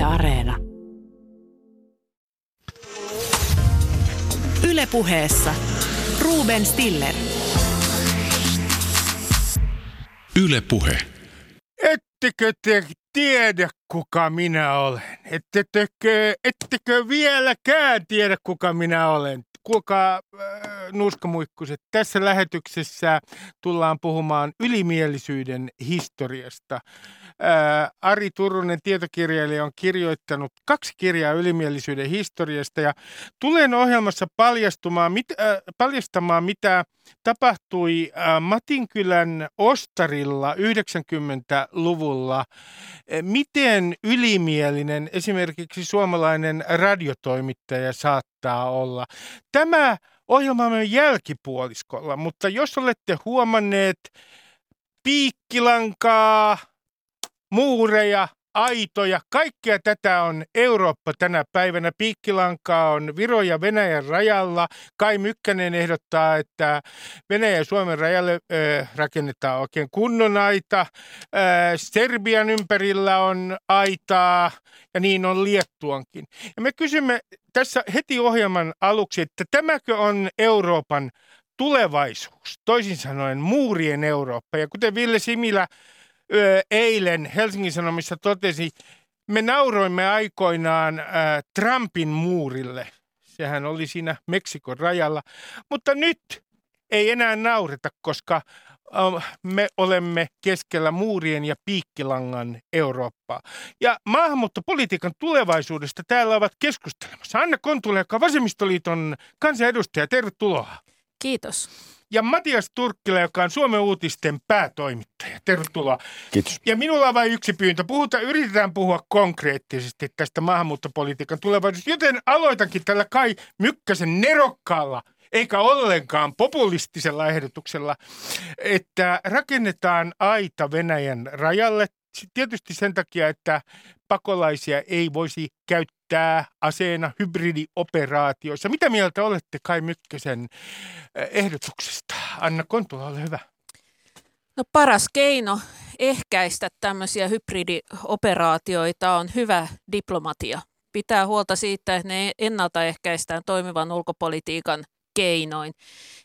Yle Areena. Ylepuheessa Ruben Stiller. Yle Puhe. Ettekö te tiedä, kuka minä olen? Ettekö, ettekö vieläkään tiedä, kuka minä olen? Kuulkaa äh, nuuskamuikkuset, tässä lähetyksessä tullaan puhumaan ylimielisyyden historiasta. Ää, Ari Turunen, tietokirjailija, on kirjoittanut kaksi kirjaa ylimielisyyden historiasta ja tulen ohjelmassa paljastumaan, mit, äh, paljastamaan, mitä tapahtui äh, Matinkylän Ostarilla 90-luvulla. Miten ylimielinen esimerkiksi suomalainen radiotoimittaja saattaa olla? Tämä ohjelma on jälkipuoliskolla, mutta jos olette huomanneet piikkilankaa, muureja, aitoja, kaikkea tätä on Eurooppa tänä päivänä. Piikkilankaa on Viro ja Venäjän rajalla. Kai Mykkänen ehdottaa, että Venäjän ja Suomen rajalle äh, rakennetaan oikein kunnon aita. Äh, Serbian ympärillä on aitaa ja niin on Liettuankin. Ja me kysymme tässä heti ohjelman aluksi, että tämäkö on Euroopan tulevaisuus, toisin sanoen muurien Eurooppa. Ja kuten Ville Similä eilen Helsingin Sanomissa totesi, me nauroimme aikoinaan äh, Trumpin muurille. Sehän oli siinä Meksikon rajalla. Mutta nyt ei enää naureta, koska me olemme keskellä muurien ja piikkilangan Eurooppaa. Ja maahanmuuttopolitiikan tulevaisuudesta täällä ovat keskustelemassa Anna Kontula, joka on Vasemmistoliiton kansanedustaja. Tervetuloa. Kiitos ja Matias Turkkila, joka on Suomen uutisten päätoimittaja. Tervetuloa. Kiitos. Ja minulla on vain yksi pyyntö. Puhuta, yritetään puhua konkreettisesti tästä maahanmuuttopolitiikan tulevaisuudesta, joten aloitankin tällä Kai Mykkäsen nerokkaalla eikä ollenkaan populistisella ehdotuksella, että rakennetaan aita Venäjän rajalle tietysti sen takia, että pakolaisia ei voisi käyttää aseena hybridioperaatioissa. Mitä mieltä olette Kai Mykkäsen eh, ehdotuksesta? Anna Kontula, ole hyvä. No paras keino ehkäistä tämmöisiä hybridioperaatioita on hyvä diplomatia. Pitää huolta siitä, että ne ennaltaehkäistään toimivan ulkopolitiikan keinoin.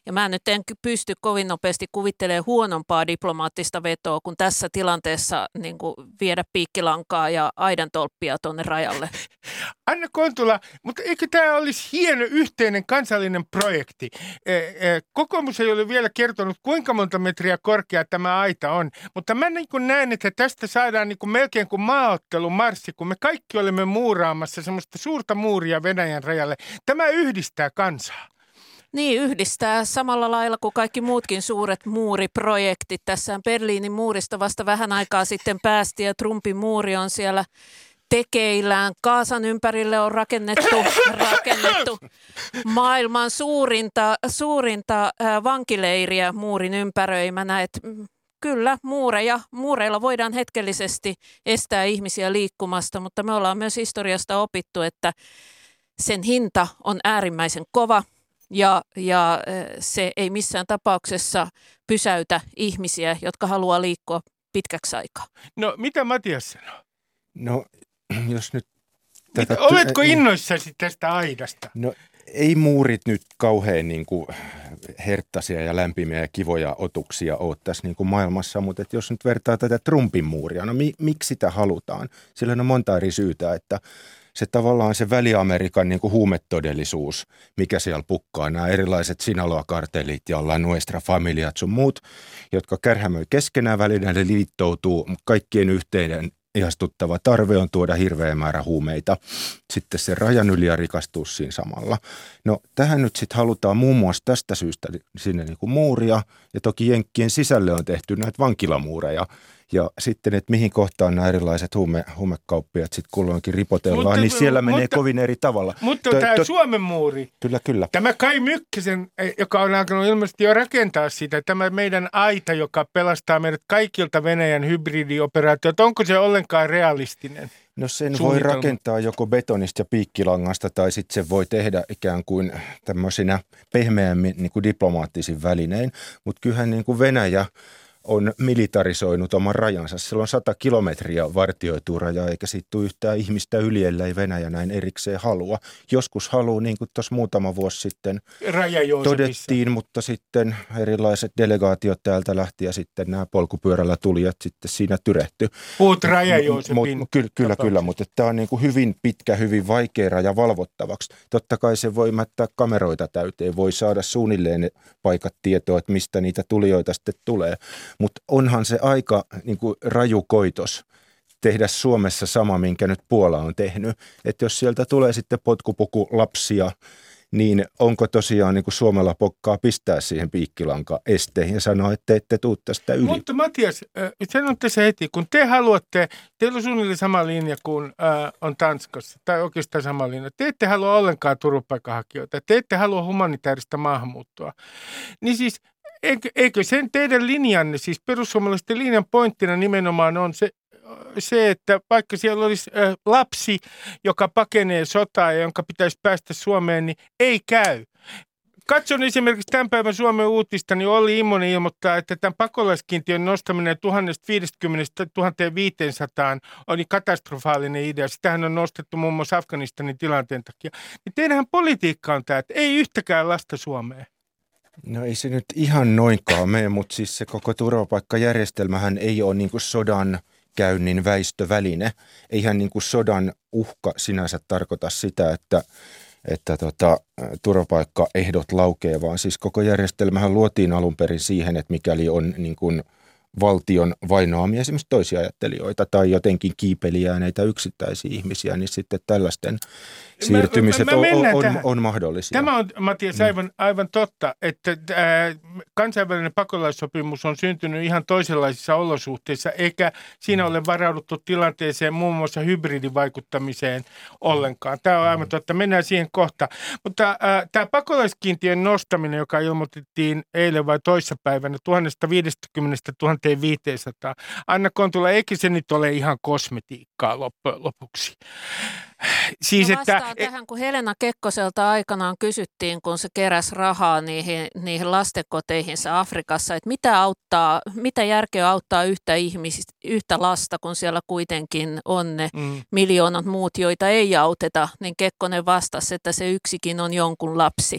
Ja mä nyt en pysty kovin nopeasti kuvittelemaan huonompaa diplomaattista vetoa kuin tässä tilanteessa niin kuin viedä piikkilankaa ja aidantolppia tuonne rajalle. Anna Kontula, mutta eikö tämä olisi hieno yhteinen kansallinen projekti? E, e, kokoomus ei ole vielä kertonut, kuinka monta metriä korkea tämä aita on, mutta mä niin kuin näen, että tästä saadaan niin kuin melkein kuin maaottelu marssi, kun me kaikki olemme muuraamassa semmoista suurta muuria Venäjän rajalle. Tämä yhdistää kansaa. Niin, yhdistää samalla lailla kuin kaikki muutkin suuret muuriprojektit. Tässä Berliinin muurista vasta vähän aikaa sitten päästiin ja Trumpin muuri on siellä tekeillään. Kaasan ympärille on rakennettu, rakennettu maailman suurinta, suurinta vankileiriä muurin ympäröimänä. Et mm, kyllä, muureja, muureilla voidaan hetkellisesti estää ihmisiä liikkumasta, mutta me ollaan myös historiasta opittu, että sen hinta on äärimmäisen kova – ja, ja se ei missään tapauksessa pysäytä ihmisiä, jotka haluaa liikkua pitkäksi aikaa. No mitä Matias sanoo? No jos nyt... Tätä Mitä, oletko innoissasi tästä aidasta? No ei muurit nyt kauhean niin kuin herttaisia ja lämpimiä ja kivoja otuksia ole tässä niin kuin maailmassa, mutta että jos nyt vertaa tätä Trumpin muuria, no mi, miksi sitä halutaan? Sillä on monta eri syytä, että se tavallaan se väli-Amerikan niin kuin huumetodellisuus, mikä siellä pukkaa, nämä erilaiset Sinaloa-kartellit ja ollaan Nuestra Familiat sun muut, jotka kärhämöi keskenään välillä, ne liittoutuu, kaikkien yhteinen ihastuttava tarve on tuoda hirveä määrä huumeita. Sitten se rajan yli ja rikastua siinä samalla. No tähän nyt sitten halutaan muun muassa tästä syystä sinne niin kuin muuria. Ja toki Jenkkien sisälle on tehty näitä vankilamuureja, ja sitten, että mihin kohtaan nämä erilaiset huume, huumekauppiat sitten kulloinkin ripotellaan, mutta, niin siellä mutta, menee kovin eri tavalla. Mutta to, tämä to, Suomen muuri, kyllä, kyllä. tämä Kai Mykkäsen, eh, joka on alkanut ilmeisesti jo rakentaa sitä, tämä meidän aita, joka pelastaa meidät kaikilta Venäjän hybridioperaatiota, onko se ollenkaan realistinen? No sen voi rakentaa joko betonista ja piikkilangasta tai sitten se voi tehdä ikään kuin tämmöisinä pehmeämmin niin kuin diplomaattisin välinein. Mutta kyllähän niin kuin Venäjä on militarisoinut oman rajansa. Sillä on sata kilometriä vartioitu raja, eikä siitä tule yhtään ihmistä yli, ellei Venäjä näin erikseen halua. Joskus haluaa, niin kuin tuossa muutama vuosi sitten todettiin, mutta sitten erilaiset delegaatiot täältä lähti ja sitten nämä polkupyörällä tulijat sitten siinä tyrehty. Puhut raja Joosepin. Kyllä, kyllä, kyllä, mutta tämä on niin kuin hyvin pitkä, hyvin vaikea raja valvottavaksi. Totta kai se voi mättää kameroita täyteen, voi saada suunnilleen paikat tietoa, että mistä niitä tulijoita sitten tulee. Mutta onhan se aika niin kuin raju koitos tehdä Suomessa sama, minkä nyt Puola on tehnyt. Että jos sieltä tulee sitten potkupuku lapsia, niin onko tosiaan niin kuin Suomella pokkaa pistää siihen piikkilanka esteihin ja sanoa, että te ette tuu tästä yli? Mutta Matias, sanotte se heti, kun te haluatte, teillä on suunnilleen sama linja kuin on Tanskassa, tai oikeastaan sama linja. Te ette halua ollenkaan turvapaikkahakijoita, te ette halua humanitaarista maahanmuuttoa. Niin siis eikö, eikö sen teidän linjanne, siis perussuomalaisten linjan pointtina nimenomaan on se, se, että vaikka siellä olisi äh, lapsi, joka pakenee sotaa ja jonka pitäisi päästä Suomeen, niin ei käy. Katson esimerkiksi tämän päivän Suomen uutista, niin Olli Immonen ilmoittaa, että tämän pakolaiskiintiön nostaminen 1050 1500 oli katastrofaalinen idea. Sitähän on nostettu muun muassa Afganistanin tilanteen takia. Niin teidänhän politiikka on tämä, että ei yhtäkään lasta Suomeen. No ei se nyt ihan noinkaan mene, mutta siis se koko turvapaikkajärjestelmähän ei ole niin sodan käynnin väistöväline. Eihän niin sodan uhka sinänsä tarkoita sitä, että, että tota, turvapaikkaehdot laukee, vaan siis koko järjestelmähän luotiin alun perin siihen, että mikäli on niin kuin – valtion vainoamia esimerkiksi toisia ajattelijoita tai jotenkin kiipelijääneitä yksittäisiä ihmisiä, niin sitten tällaisten siirtymiset mä, mä, mä on, on, on mahdollisia. Tämä on, Matias, mm. aivan, aivan totta, että äh, kansainvälinen pakolaissopimus on syntynyt ihan toisenlaisissa olosuhteissa, eikä siinä mm. ole varauduttu tilanteeseen muun muassa hybridivaikuttamiseen ollenkaan. Tämä on aivan mm. totta, mennään siihen kohta. Mutta äh, tämä pakolaiskiintiön nostaminen, joka ilmoitettiin eilen vai toissapäivänä 1050 1500. Anna Kontula, eikö se nyt ole ihan kosmetiikkaa loppujen lopuksi? Siis, no että, tähän, kun Helena Kekkoselta aikanaan kysyttiin, kun se keräsi rahaa niihin, niihin lastenkoteihinsa Afrikassa, että mitä, auttaa, mitä järkeä auttaa yhtä, ihmistä, yhtä lasta, kun siellä kuitenkin on ne mm. miljoonat muut, joita ei auteta, niin Kekkonen vastasi, että se yksikin on jonkun lapsi.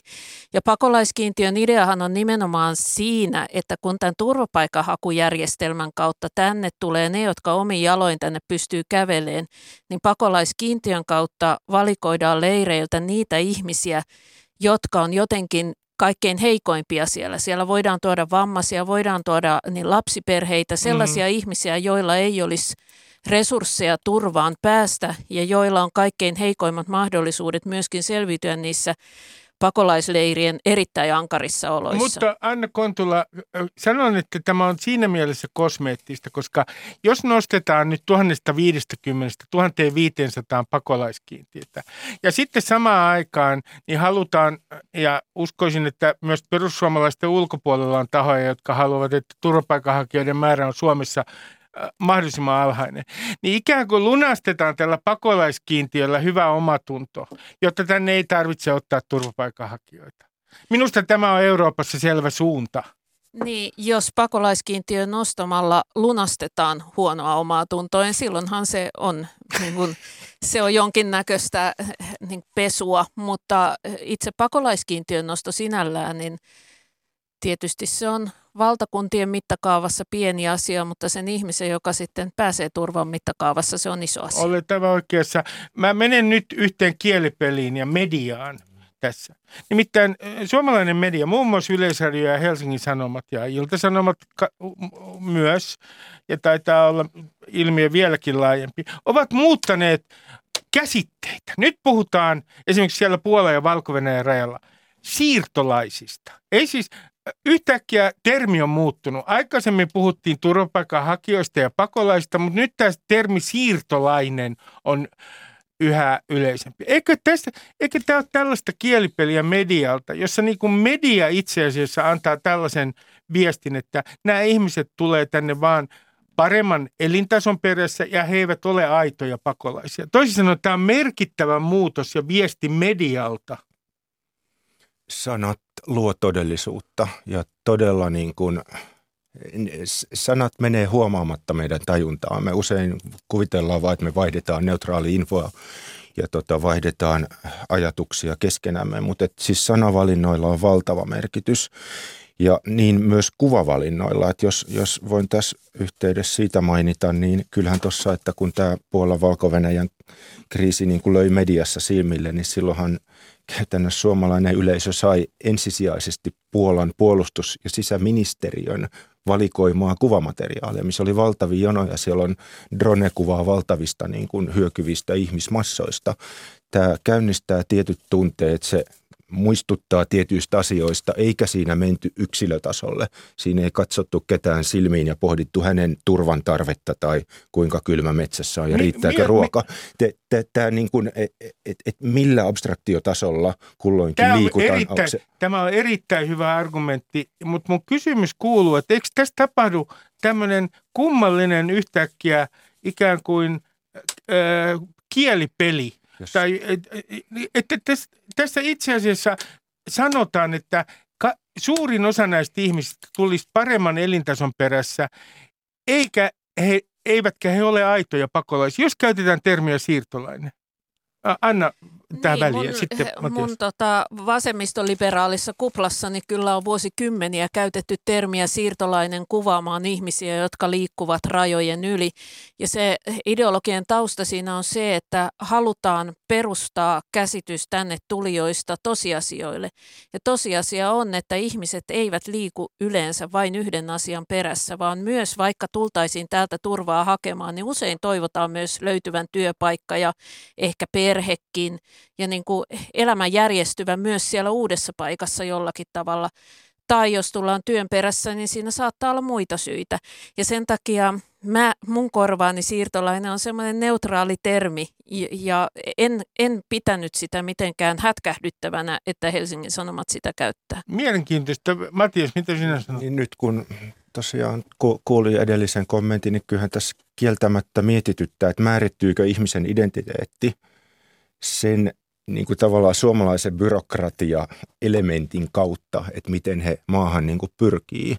Ja pakolaiskiintiön ideahan on nimenomaan siinä, että kun tämän turvapaikkahakujärjestelmän kautta tänne tulee ne, jotka omin jaloin tänne pystyy käveleen, niin pakolaiskiintiön kautta valikoidaan leireiltä niitä ihmisiä, jotka on jotenkin kaikkein heikoimpia siellä. Siellä voidaan tuoda vammaisia, voidaan tuoda niin lapsiperheitä, sellaisia mm. ihmisiä, joilla ei olisi resursseja turvaan päästä ja joilla on kaikkein heikoimmat mahdollisuudet myöskin selviytyä niissä pakolaisleirien erittäin ankarissa oloissa. Mutta Anna Kontula, sanon, että tämä on siinä mielessä kosmeettista, koska jos nostetaan nyt 1050 1500 pakolaiskiintiötä ja sitten samaan aikaan niin halutaan, ja uskoisin, että myös perussuomalaisten ulkopuolella on tahoja, jotka haluavat, että turvapaikanhakijoiden määrä on Suomessa mahdollisimman alhainen, niin ikään kuin lunastetaan tällä pakolaiskiintiöllä hyvä omatunto, jotta tänne ei tarvitse ottaa turvapaikanhakijoita. Minusta tämä on Euroopassa selvä suunta. Niin, jos pakolaiskiintiö nostamalla lunastetaan huonoa omaa tuntoa, niin silloinhan se on, niin kuin, se on jonkinnäköistä niin pesua, mutta itse pakolaiskiintiön nosto sinällään, niin tietysti se on valtakuntien mittakaavassa pieni asia, mutta sen ihmisen, joka sitten pääsee turvan mittakaavassa, se on iso asia. Olet aivan oikeassa. Mä menen nyt yhteen kielipeliin ja mediaan tässä. Nimittäin suomalainen media, muun muassa Yleisradio ja Helsingin Sanomat ja Ilta-Sanomat myös, ja taitaa olla ilmiö vieläkin laajempi, ovat muuttaneet käsitteitä. Nyt puhutaan esimerkiksi siellä Puola- ja valko rajalla siirtolaisista. Ei siis yhtäkkiä termi on muuttunut. Aikaisemmin puhuttiin turvapaikanhakijoista ja pakolaisista, mutta nyt tämä termi siirtolainen on yhä yleisempi. Eikö, tästä, eikö tämä ole tällaista kielipeliä medialta, jossa niin kuin media itse asiassa antaa tällaisen viestin, että nämä ihmiset tulee tänne vaan paremman elintason perässä ja he eivät ole aitoja pakolaisia. Toisin sanoen tämä on merkittävä muutos ja viesti medialta. Sanat luo todellisuutta ja todella niin kuin sanat menee huomaamatta meidän tajuntaan. Me usein kuvitellaan vain, että me vaihdetaan neutraali infoa ja tota, vaihdetaan ajatuksia keskenämme, mutta siis sanavalinnoilla on valtava merkitys ja niin myös kuvavalinnoilla. Että jos, jos voin tässä yhteydessä siitä mainita, niin kyllähän tuossa, että kun tämä Puolan valko kriisi niin kuin löi mediassa silmille, niin silloinhan käytännössä suomalainen yleisö sai ensisijaisesti Puolan puolustus- ja sisäministeriön valikoimaa kuvamateriaalia, missä oli valtavia jonoja. Siellä on drone-kuvaa valtavista niin kuin hyökyvistä ihmismassoista. Tämä käynnistää tietyt tunteet, se muistuttaa tietyistä asioista, eikä siinä menty yksilötasolle. Siinä ei katsottu ketään silmiin ja pohdittu hänen turvan tarvetta tai kuinka kylmä metsässä on ja riittääkö mi, ruoka. Mi, Tämä niin kuin, et, et, et millä abstraktiotasolla kulloinkin tämä liikutaan. Erittäin, se... Tämä on erittäin hyvä argumentti, mutta mun kysymys kuuluu, että eikö tässä tapahdu tämmöinen kummallinen yhtäkkiä ikään kuin kielipeli – Yes. Tai, että tässä itse asiassa sanotaan, että ka, suurin osa näistä ihmisistä tulisi paremman elintason perässä, eikä he, eivätkä he ole aitoja pakolaisia, jos käytetään termiä siirtolainen. Anna tähän niin, väliin. Mun, Sitten, mun tota, vasemmistoliberaalissa kuplassani kyllä on vuosikymmeniä käytetty termiä siirtolainen kuvaamaan ihmisiä, jotka liikkuvat rajojen yli. Ja se ideologian tausta siinä on se, että halutaan perustaa käsitys tänne tulijoista tosiasioille. Ja tosiasia on, että ihmiset eivät liiku yleensä vain yhden asian perässä, vaan myös vaikka tultaisiin täältä turvaa hakemaan, niin usein toivotaan myös löytyvän työpaikka ja ehkä perhekin ja niin kuin elämä järjestyvä myös siellä uudessa paikassa jollakin tavalla. Tai jos tullaan työn perässä, niin siinä saattaa olla muita syitä. Ja sen takia mä, mun korvaani siirtolainen on semmoinen neutraali termi ja en, en pitänyt sitä mitenkään hätkähdyttävänä, että Helsingin Sanomat sitä käyttää. Mielenkiintoista. Matias, mitä sinä sanot? Niin nyt kun tosiaan kuuli edellisen kommentin, niin kyllähän tässä kieltämättä mietityttää, että määrittyykö ihmisen identiteetti sen niin kuin tavallaan suomalaisen byrokratia-elementin kautta, että miten he maahan niin kuin pyrkii.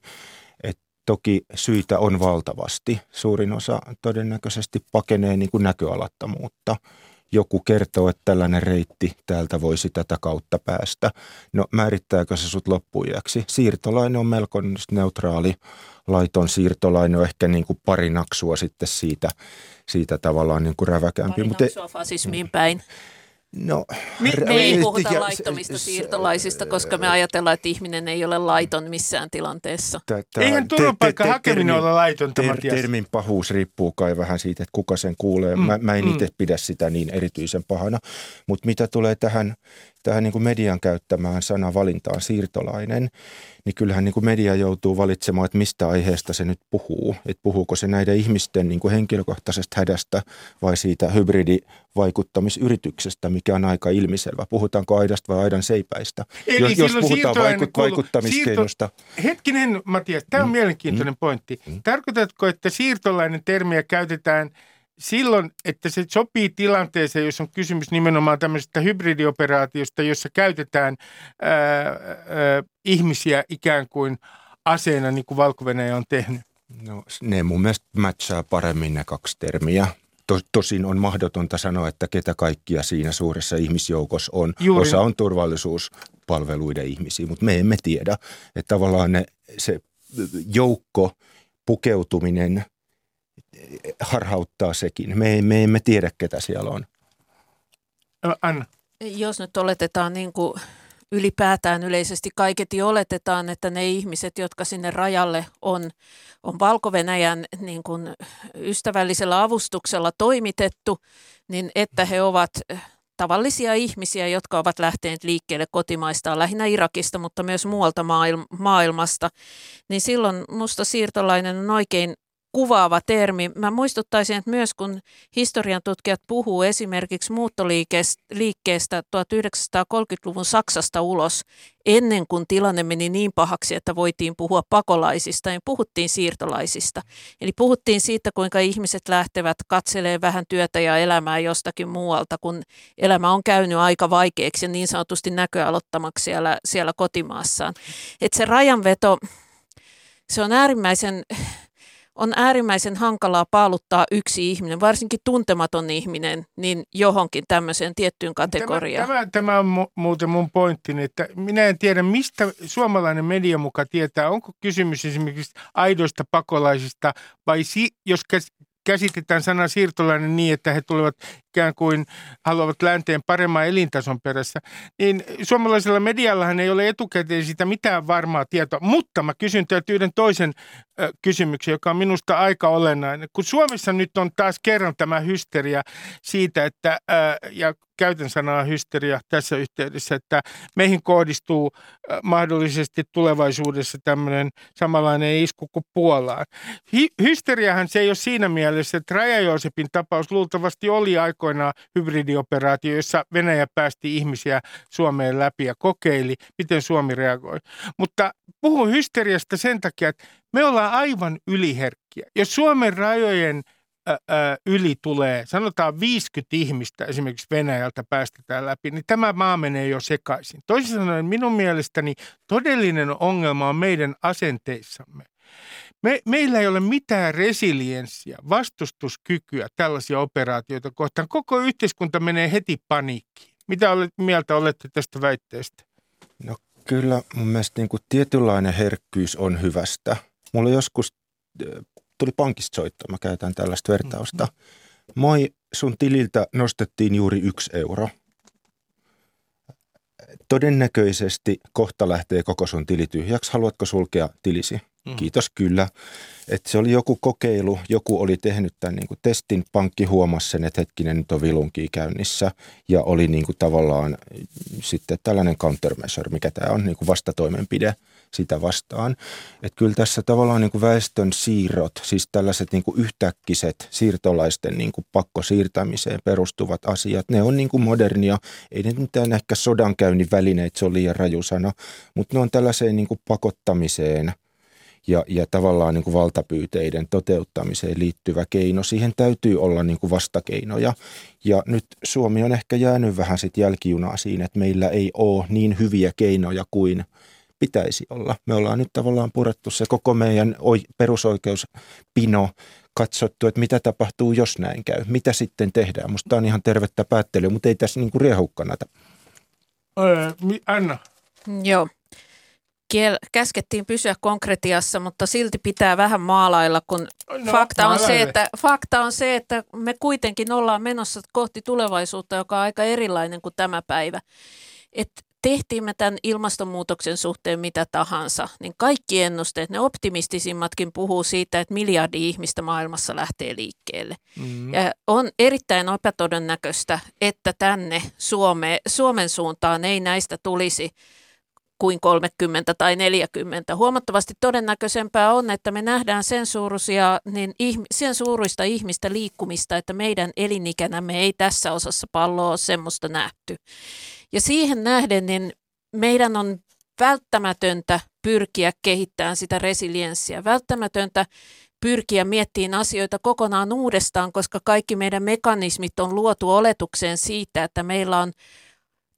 Et toki syitä on valtavasti. Suurin osa todennäköisesti pakenee niin kuin näköalattomuutta. Joku kertoo, että tällainen reitti täältä voisi tätä kautta päästä. No määrittääkö se sut loppujaksi? Siirtolainen on melko neutraali. Laiton siirtolainen on ehkä niin kuin pari naksua sitten siitä, siitä tavallaan niin kuin räväkämpi. Pari naksua fasismiin päin. No, me, me ei puhuta ja, laittomista siirtolaisista, koska me ajatellaan, että ihminen ei ole laiton missään tilanteessa. Tätä, Eihän turvapaikka te, te, hakeminen ole laiton, ter, Termin pahuus riippuu kai vähän siitä, että kuka sen kuulee. Mm, mä, mä en mm. itse pidä sitä niin erityisen pahana. Mutta mitä tulee tähän tähän niin kuin median käyttämään sanavalintaan siirtolainen, niin kyllähän niin kuin media joutuu valitsemaan, että mistä aiheesta se nyt puhuu. Että puhuuko se näiden ihmisten niin kuin henkilökohtaisesta hädästä vai siitä hybridivaikuttamisyrityksestä, mikä on aika ilmiselvä. Puhutaanko aidasta vai aidan seipäistä? Eli jos, jos puhutaan vaikut, vaikuttamiskeinosta. Siirto... Hetkinen, Matias, tämä on mm, mielenkiintoinen mm, pointti. Mm. Tarkoitatko, että siirtolainen termiä käytetään – silloin, että se sopii tilanteeseen, jos on kysymys nimenomaan tämmöisestä hybridioperaatiosta, jossa käytetään ää, ää, ihmisiä ikään kuin aseena, niin kuin valko on tehnyt? No, ne mun mielestä matchaa paremmin ne kaksi termiä. Tosin on mahdotonta sanoa, että ketä kaikkia siinä suuressa ihmisjoukossa on. Juuri. Osa on turvallisuuspalveluiden ihmisiä, mutta me emme tiedä. Että tavallaan ne, se joukko pukeutuminen – harhauttaa sekin. Me, me emme tiedä, ketä siellä on. Anna. Jos nyt oletetaan niin kuin ylipäätään yleisesti kaiketi oletetaan, että ne ihmiset, jotka sinne rajalle on, on valko niin kuin ystävällisellä avustuksella toimitettu, niin että he ovat tavallisia ihmisiä, jotka ovat lähteneet liikkeelle kotimaista, lähinnä Irakista, mutta myös muualta maailmasta, niin silloin musta siirtolainen on oikein kuvaava termi. Mä muistuttaisin, että myös kun historian tutkijat puhuu esimerkiksi muuttoliikkeestä 1930-luvun Saksasta ulos, ennen kuin tilanne meni niin pahaksi, että voitiin puhua pakolaisista, niin puhuttiin siirtolaisista. Eli puhuttiin siitä, kuinka ihmiset lähtevät katselemaan vähän työtä ja elämää jostakin muualta, kun elämä on käynyt aika vaikeaksi ja niin sanotusti näköalottamaksi siellä, siellä kotimaassaan. Että se rajanveto se on äärimmäisen, on äärimmäisen hankalaa paaluttaa yksi ihminen, varsinkin tuntematon ihminen, niin johonkin tämmöiseen tiettyyn kategoriaan. Tämä, tämä, tämä on mu- muuten mun pointtini, että minä en tiedä, mistä suomalainen media muka tietää, onko kysymys esimerkiksi aidoista pakolaisista vai si- jos käsitetään sana siirtolainen niin, että he tulevat ikään kuin haluavat länteen paremman elintason perässä, niin suomalaisella mediallahan ei ole etukäteen sitä mitään varmaa tietoa. Mutta mä kysyn teiltä yhden toisen kysymyksen, joka on minusta aika olennainen. Kun Suomessa nyt on taas kerran tämä hysteria siitä, että, ja käytän sanaa hysteria tässä yhteydessä, että meihin kohdistuu mahdollisesti tulevaisuudessa tämmöinen samanlainen isku kuin Puolaan. Hi- hysteriahan se ei ole siinä mielessä, että Raja-Joosepin tapaus luultavasti oli aikoinaan aikoinaan hybridioperaatio, jossa Venäjä päästi ihmisiä Suomeen läpi ja kokeili, miten Suomi reagoi. Mutta puhun hysteriasta sen takia, että me ollaan aivan yliherkkiä. Jos Suomen rajojen yli tulee, sanotaan 50 ihmistä esimerkiksi Venäjältä päästetään läpi, niin tämä maa menee jo sekaisin. Toisin sanoen minun mielestäni todellinen ongelma on meidän asenteissamme. Me, meillä ei ole mitään resilienssiä, vastustuskykyä tällaisia operaatioita kohtaan. Koko yhteiskunta menee heti paniikkiin. Mitä olet, mieltä olette tästä väitteestä? No kyllä mun mielestä niin kuin tietynlainen herkkyys on hyvästä. Mulla joskus äh, tuli pankista soitto, mä käytän tällaista vertausta. Mm-hmm. Moi, sun tililtä nostettiin juuri yksi euro. Todennäköisesti kohta lähtee koko sun tili tyhjäksi. Haluatko sulkea tilisi? Mm. Kiitos kyllä. Että se oli joku kokeilu, joku oli tehnyt tämän niin kuin testin, pankki huomasi sen, että hetkinen nyt on vilunki käynnissä ja oli niin kuin tavallaan sitten tällainen countermeasure, mikä tämä on, niin kuin vastatoimenpide sitä vastaan. Että kyllä tässä tavallaan niin kuin väestön siirrot, siis tällaiset niin kuin yhtäkkiset siirtolaisten niin kuin pakkosiirtämiseen perustuvat asiat, ne on niin kuin modernia. Ei ne mitään ehkä sodankäynnin välineet, se on liian raju sana, mutta ne on tällaiseen niin kuin pakottamiseen – ja, ja tavallaan niin kuin valtapyyteiden toteuttamiseen liittyvä keino. Siihen täytyy olla niin kuin vastakeinoja. Ja nyt Suomi on ehkä jäänyt vähän sit jälkijunaa siinä, että meillä ei ole niin hyviä keinoja kuin pitäisi olla. Me ollaan nyt tavallaan purettu se koko meidän perusoikeuspino katsottu, että mitä tapahtuu, jos näin käy. Mitä sitten tehdään? Musta on ihan tervettä päättelyä, mutta ei tässä niin kuin riehukkanata. Anna. Joo kiel, käskettiin pysyä konkretiassa, mutta silti pitää vähän maalailla, kun no, fakta, on se, että, fakta on se, että me kuitenkin ollaan menossa kohti tulevaisuutta, joka on aika erilainen kuin tämä päivä. Et tehtiin me tämän ilmastonmuutoksen suhteen mitä tahansa, niin kaikki ennusteet, ne optimistisimmatkin puhuu siitä, että miljardi ihmistä maailmassa lähtee liikkeelle. Mm-hmm. Ja on erittäin epätodennäköistä, että tänne Suome, Suomen suuntaan ei näistä tulisi kuin 30 tai 40. Huomattavasti todennäköisempää on, että me nähdään sen, suuruisia, niin sen suuruista ihmistä liikkumista, että meidän elinikänämme ei tässä osassa palloa ole semmoista nähty. Ja siihen nähden niin meidän on välttämätöntä pyrkiä kehittämään sitä resilienssiä, välttämätöntä pyrkiä miettimään asioita kokonaan uudestaan, koska kaikki meidän mekanismit on luotu oletukseen siitä, että meillä on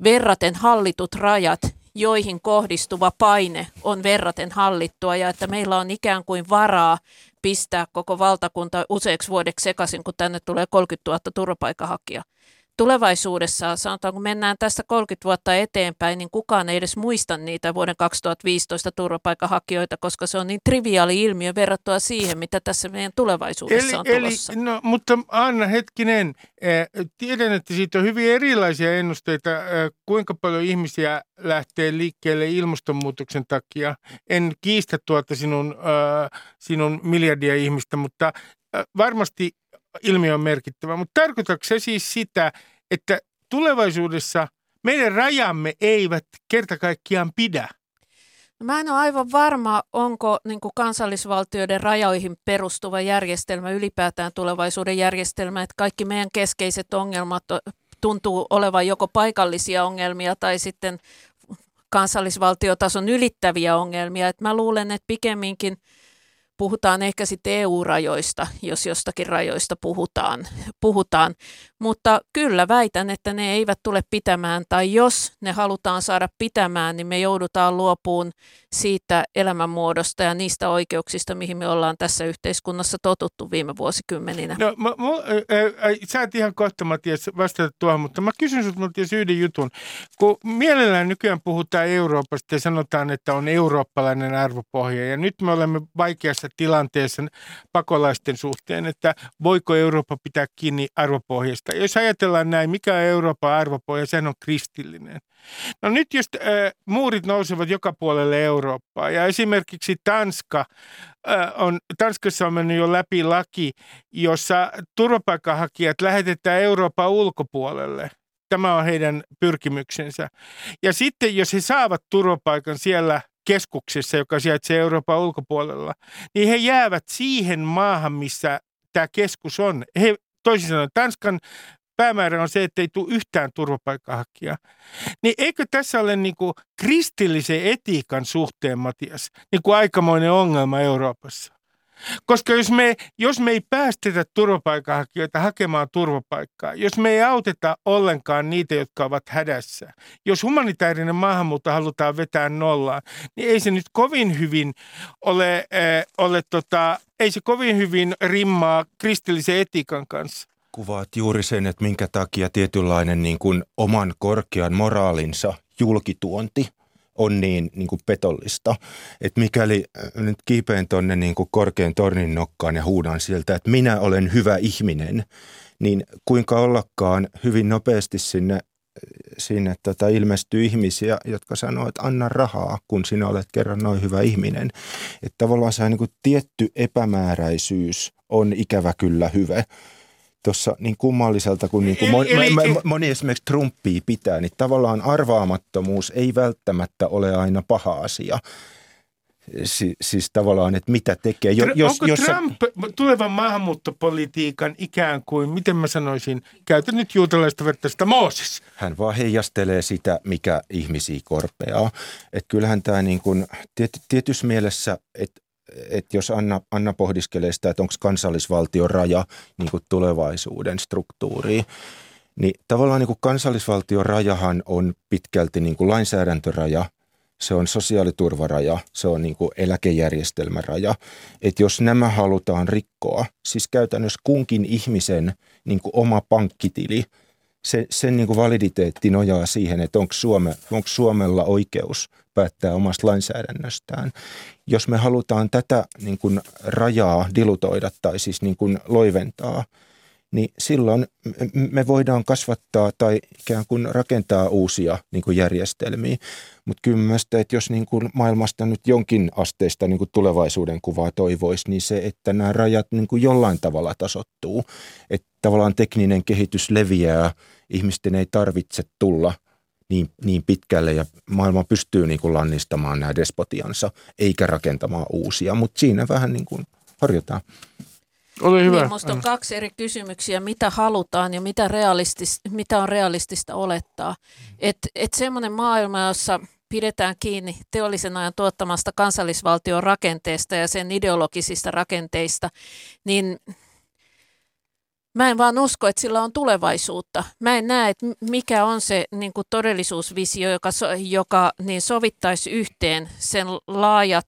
verraten hallitut rajat joihin kohdistuva paine on verraten hallittua ja että meillä on ikään kuin varaa pistää koko valtakunta useiksi vuodeksi sekaisin, kun tänne tulee 30 000 turvapaikanhakijaa tulevaisuudessa, sanotaan kun mennään tästä 30 vuotta eteenpäin, niin kukaan ei edes muista niitä vuoden 2015 turvapaikanhakijoita, koska se on niin triviaali ilmiö verrattuna siihen, mitä tässä meidän tulevaisuudessa eli, on tulossa. Eli, no, mutta Anna, hetkinen, eh, tiedän, että siitä on hyvin erilaisia ennusteita, eh, kuinka paljon ihmisiä lähtee liikkeelle ilmastonmuutoksen takia. En kiistä tuota sinun, äh, sinun miljardia ihmistä, mutta varmasti ilmiö on merkittävä, mutta tarkoitatko se siis sitä, että tulevaisuudessa meidän rajamme eivät kerta kaikkiaan pidä? No mä en ole aivan varma, onko niin kansallisvaltioiden rajoihin perustuva järjestelmä ylipäätään tulevaisuuden järjestelmä, että kaikki meidän keskeiset ongelmat tuntuu olevan joko paikallisia ongelmia tai sitten kansallisvaltiotason ylittäviä ongelmia. Et mä luulen, että pikemminkin – puhutaan ehkä sitten EU-rajoista, jos jostakin rajoista puhutaan, puhutaan. Mutta kyllä väitän, että ne eivät tule pitämään, tai jos ne halutaan saada pitämään, niin me joudutaan luopuun siitä elämänmuodosta ja niistä oikeuksista, mihin me ollaan tässä yhteiskunnassa totuttu viime vuosikymmeninä. No, mä, mä, ä, ä, sä et ihan kohta, Matias, vastata tuohon, mutta mä kysyn sinulta, Matias, yhden jutun. Kun mielellään nykyään puhutaan Euroopasta ja sanotaan, että on eurooppalainen arvopohja, ja nyt me olemme vaikeassa tilanteessa pakolaisten suhteen, että voiko Eurooppa pitää kiinni arvopohjasta. Jos ajatellaan näin, mikä on Euroopan arvopohja, sehän on kristillinen. No nyt jos äh, muurit nousevat joka puolelle Eurooppaa ja esimerkiksi Tanska äh, on, Tanskassa on mennyt jo läpi laki, jossa turvapaikanhakijat lähetetään Euroopan ulkopuolelle. Tämä on heidän pyrkimyksensä. Ja sitten jos he saavat turvapaikan siellä keskuksessa, joka sijaitsee Euroopan ulkopuolella, niin he jäävät siihen maahan, missä tämä keskus on. He, toisin sanoen, Tanskan päämäärä on se, että ei tule yhtään turvapaikanhakijaa. Niin eikö tässä ole niin kuin kristillisen etiikan suhteen, Matias, niin kuin aikamoinen ongelma Euroopassa? Koska jos me, jos me ei päästetä turvapaikanhakijoita hakemaan turvapaikkaa, jos me ei auteta ollenkaan niitä, jotka ovat hädässä, jos humanitaarinen maahanmuutto halutaan vetää nollaan, niin ei se nyt kovin hyvin ole, äh, ole tota, ei se kovin hyvin rimmaa kristillisen etiikan kanssa. Kuvaat juuri sen, että minkä takia tietynlainen niin kuin oman korkean moraalinsa julkituonti on niin, niin kuin petollista. Että mikäli äh, nyt kiipeen tuonne niin korkean tornin nokkaan ja huudan sieltä, että minä olen hyvä ihminen, niin kuinka ollakaan hyvin nopeasti sinne, sinne tota ilmestyy ihmisiä, jotka sanoo, että anna rahaa, kun sinä olet kerran noin hyvä ihminen. Että tavallaan se niin kuin tietty epämääräisyys on ikävä kyllä hyvä tuossa niin kummalliselta kuin, niin kuin moni, eli, moni, moni esimerkiksi Trumpia pitää, niin tavallaan arvaamattomuus ei välttämättä ole aina paha asia. Si, siis tavallaan, että mitä tekee. Jo, jos, Onko jos Trump sä... tulevan maahanmuuttopolitiikan ikään kuin, miten mä sanoisin, käytän nyt juutalaista vertaista Mooses? Hän vaan heijastelee sitä, mikä ihmisiä korpeaa. Että kyllähän tämä niin kuin, tiety, tietyssä mielessä, että että jos Anna, Anna pohdiskelee sitä, että onko kansallisvaltion raja niin kuin tulevaisuuden struktuuri, niin tavallaan niin kuin kansallisvaltion rajahan on pitkälti niin kuin lainsäädäntöraja, se on sosiaaliturvaraja, se on niin kuin eläkejärjestelmäraja. Että jos nämä halutaan rikkoa, siis käytännössä kunkin ihmisen niin kuin oma pankkitili, se, sen niin kuin validiteetti nojaa siihen, että onko, Suome, onko Suomella oikeus päättää omasta lainsäädännöstään. Jos me halutaan tätä niin kuin rajaa dilutoida tai siis niin kuin loiventaa, niin silloin me voidaan kasvattaa tai ikään kuin rakentaa uusia niin kuin järjestelmiä. Mutta kyllä mielestä, että jos niin kuin maailmasta nyt jonkin asteista niin kuin tulevaisuuden kuvaa toivoisi, niin se, että nämä rajat niin kuin jollain tavalla tasottuu. Että tavallaan tekninen kehitys leviää, ihmisten ei tarvitse tulla – niin, niin pitkälle ja maailma pystyy niin kuin lannistamaan nämä despotiansa eikä rakentamaan uusia, mutta siinä vähän niin kuin harjoitetaan. Ole hyvä. Niin, musta on kaksi eri kysymyksiä, mitä halutaan ja mitä, realistis, mitä on realistista olettaa. Että et semmoinen maailma, jossa pidetään kiinni teollisen ajan tuottamasta kansallisvaltion rakenteesta ja sen ideologisista rakenteista, niin Mä en vaan usko, että sillä on tulevaisuutta. Mä en näe, että mikä on se niin kuin todellisuusvisio, joka, joka niin sovittaisi yhteen sen laajat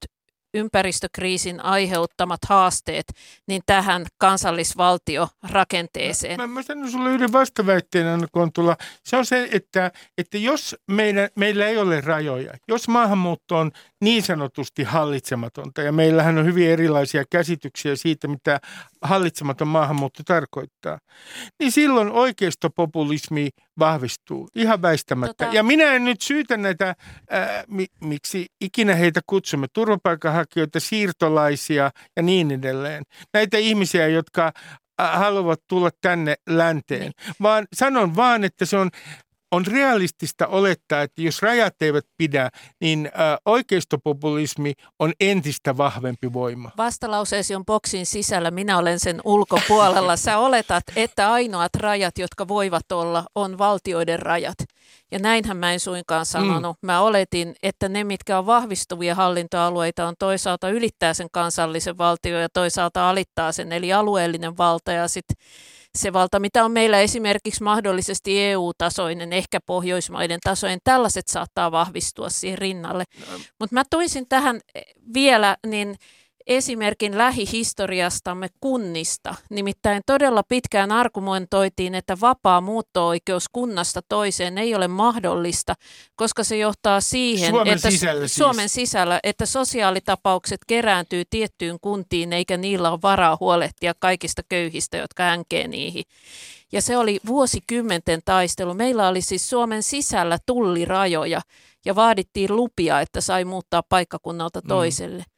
ympäristökriisin aiheuttamat haasteet niin tähän kansallisvaltiorakenteeseen? Mä, mä sanon sulle yhden vastaväitteen, Kontula. Se on se, että, että jos meidän, meillä ei ole rajoja, jos maahanmuutto on niin sanotusti hallitsematonta, ja meillähän on hyvin erilaisia käsityksiä siitä, mitä hallitsematon maahanmuutto tarkoittaa, niin silloin oikeistopopulismi vahvistuu ihan väistämättä. Tota... Ja minä en nyt syytä näitä, ää, mi, miksi ikinä heitä kutsumme, turvapaikanhakijoita, siirtolaisia ja niin edelleen. Näitä ihmisiä, jotka haluavat tulla tänne länteen, niin. vaan sanon vaan, että se on on realistista olettaa, että jos rajat eivät pidä, niin oikeistopopulismi on entistä vahvempi voima. Vastalauseesi on boksin sisällä, minä olen sen ulkopuolella. Sä oletat, että ainoat rajat, jotka voivat olla, on valtioiden rajat. Ja näinhän mä en suinkaan sanonut. Mm. Mä oletin, että ne, mitkä on vahvistuvia hallintoalueita, on toisaalta ylittää sen kansallisen valtio ja toisaalta alittaa sen, eli alueellinen valta ja sitten se valta, mitä on meillä esimerkiksi mahdollisesti EU-tasoinen, ehkä Pohjoismaiden tasoinen, tällaiset saattaa vahvistua siihen rinnalle. No. Mutta mä tuisin tähän vielä, niin esimerkin lähihistoriastamme kunnista. Nimittäin todella pitkään argumentoitiin, että vapaa muutto-oikeus kunnasta toiseen ei ole mahdollista, koska se johtaa siihen, Suomen että sisällä siis. Suomen sisällä, että sosiaalitapaukset kerääntyy tiettyyn kuntiin eikä niillä ole varaa huolehtia kaikista köyhistä, jotka hänkee niihin. Ja se oli vuosikymmenten taistelu. Meillä oli siis Suomen sisällä tullirajoja ja vaadittiin lupia, että sai muuttaa paikkakunnalta mm. toiselle. Mm.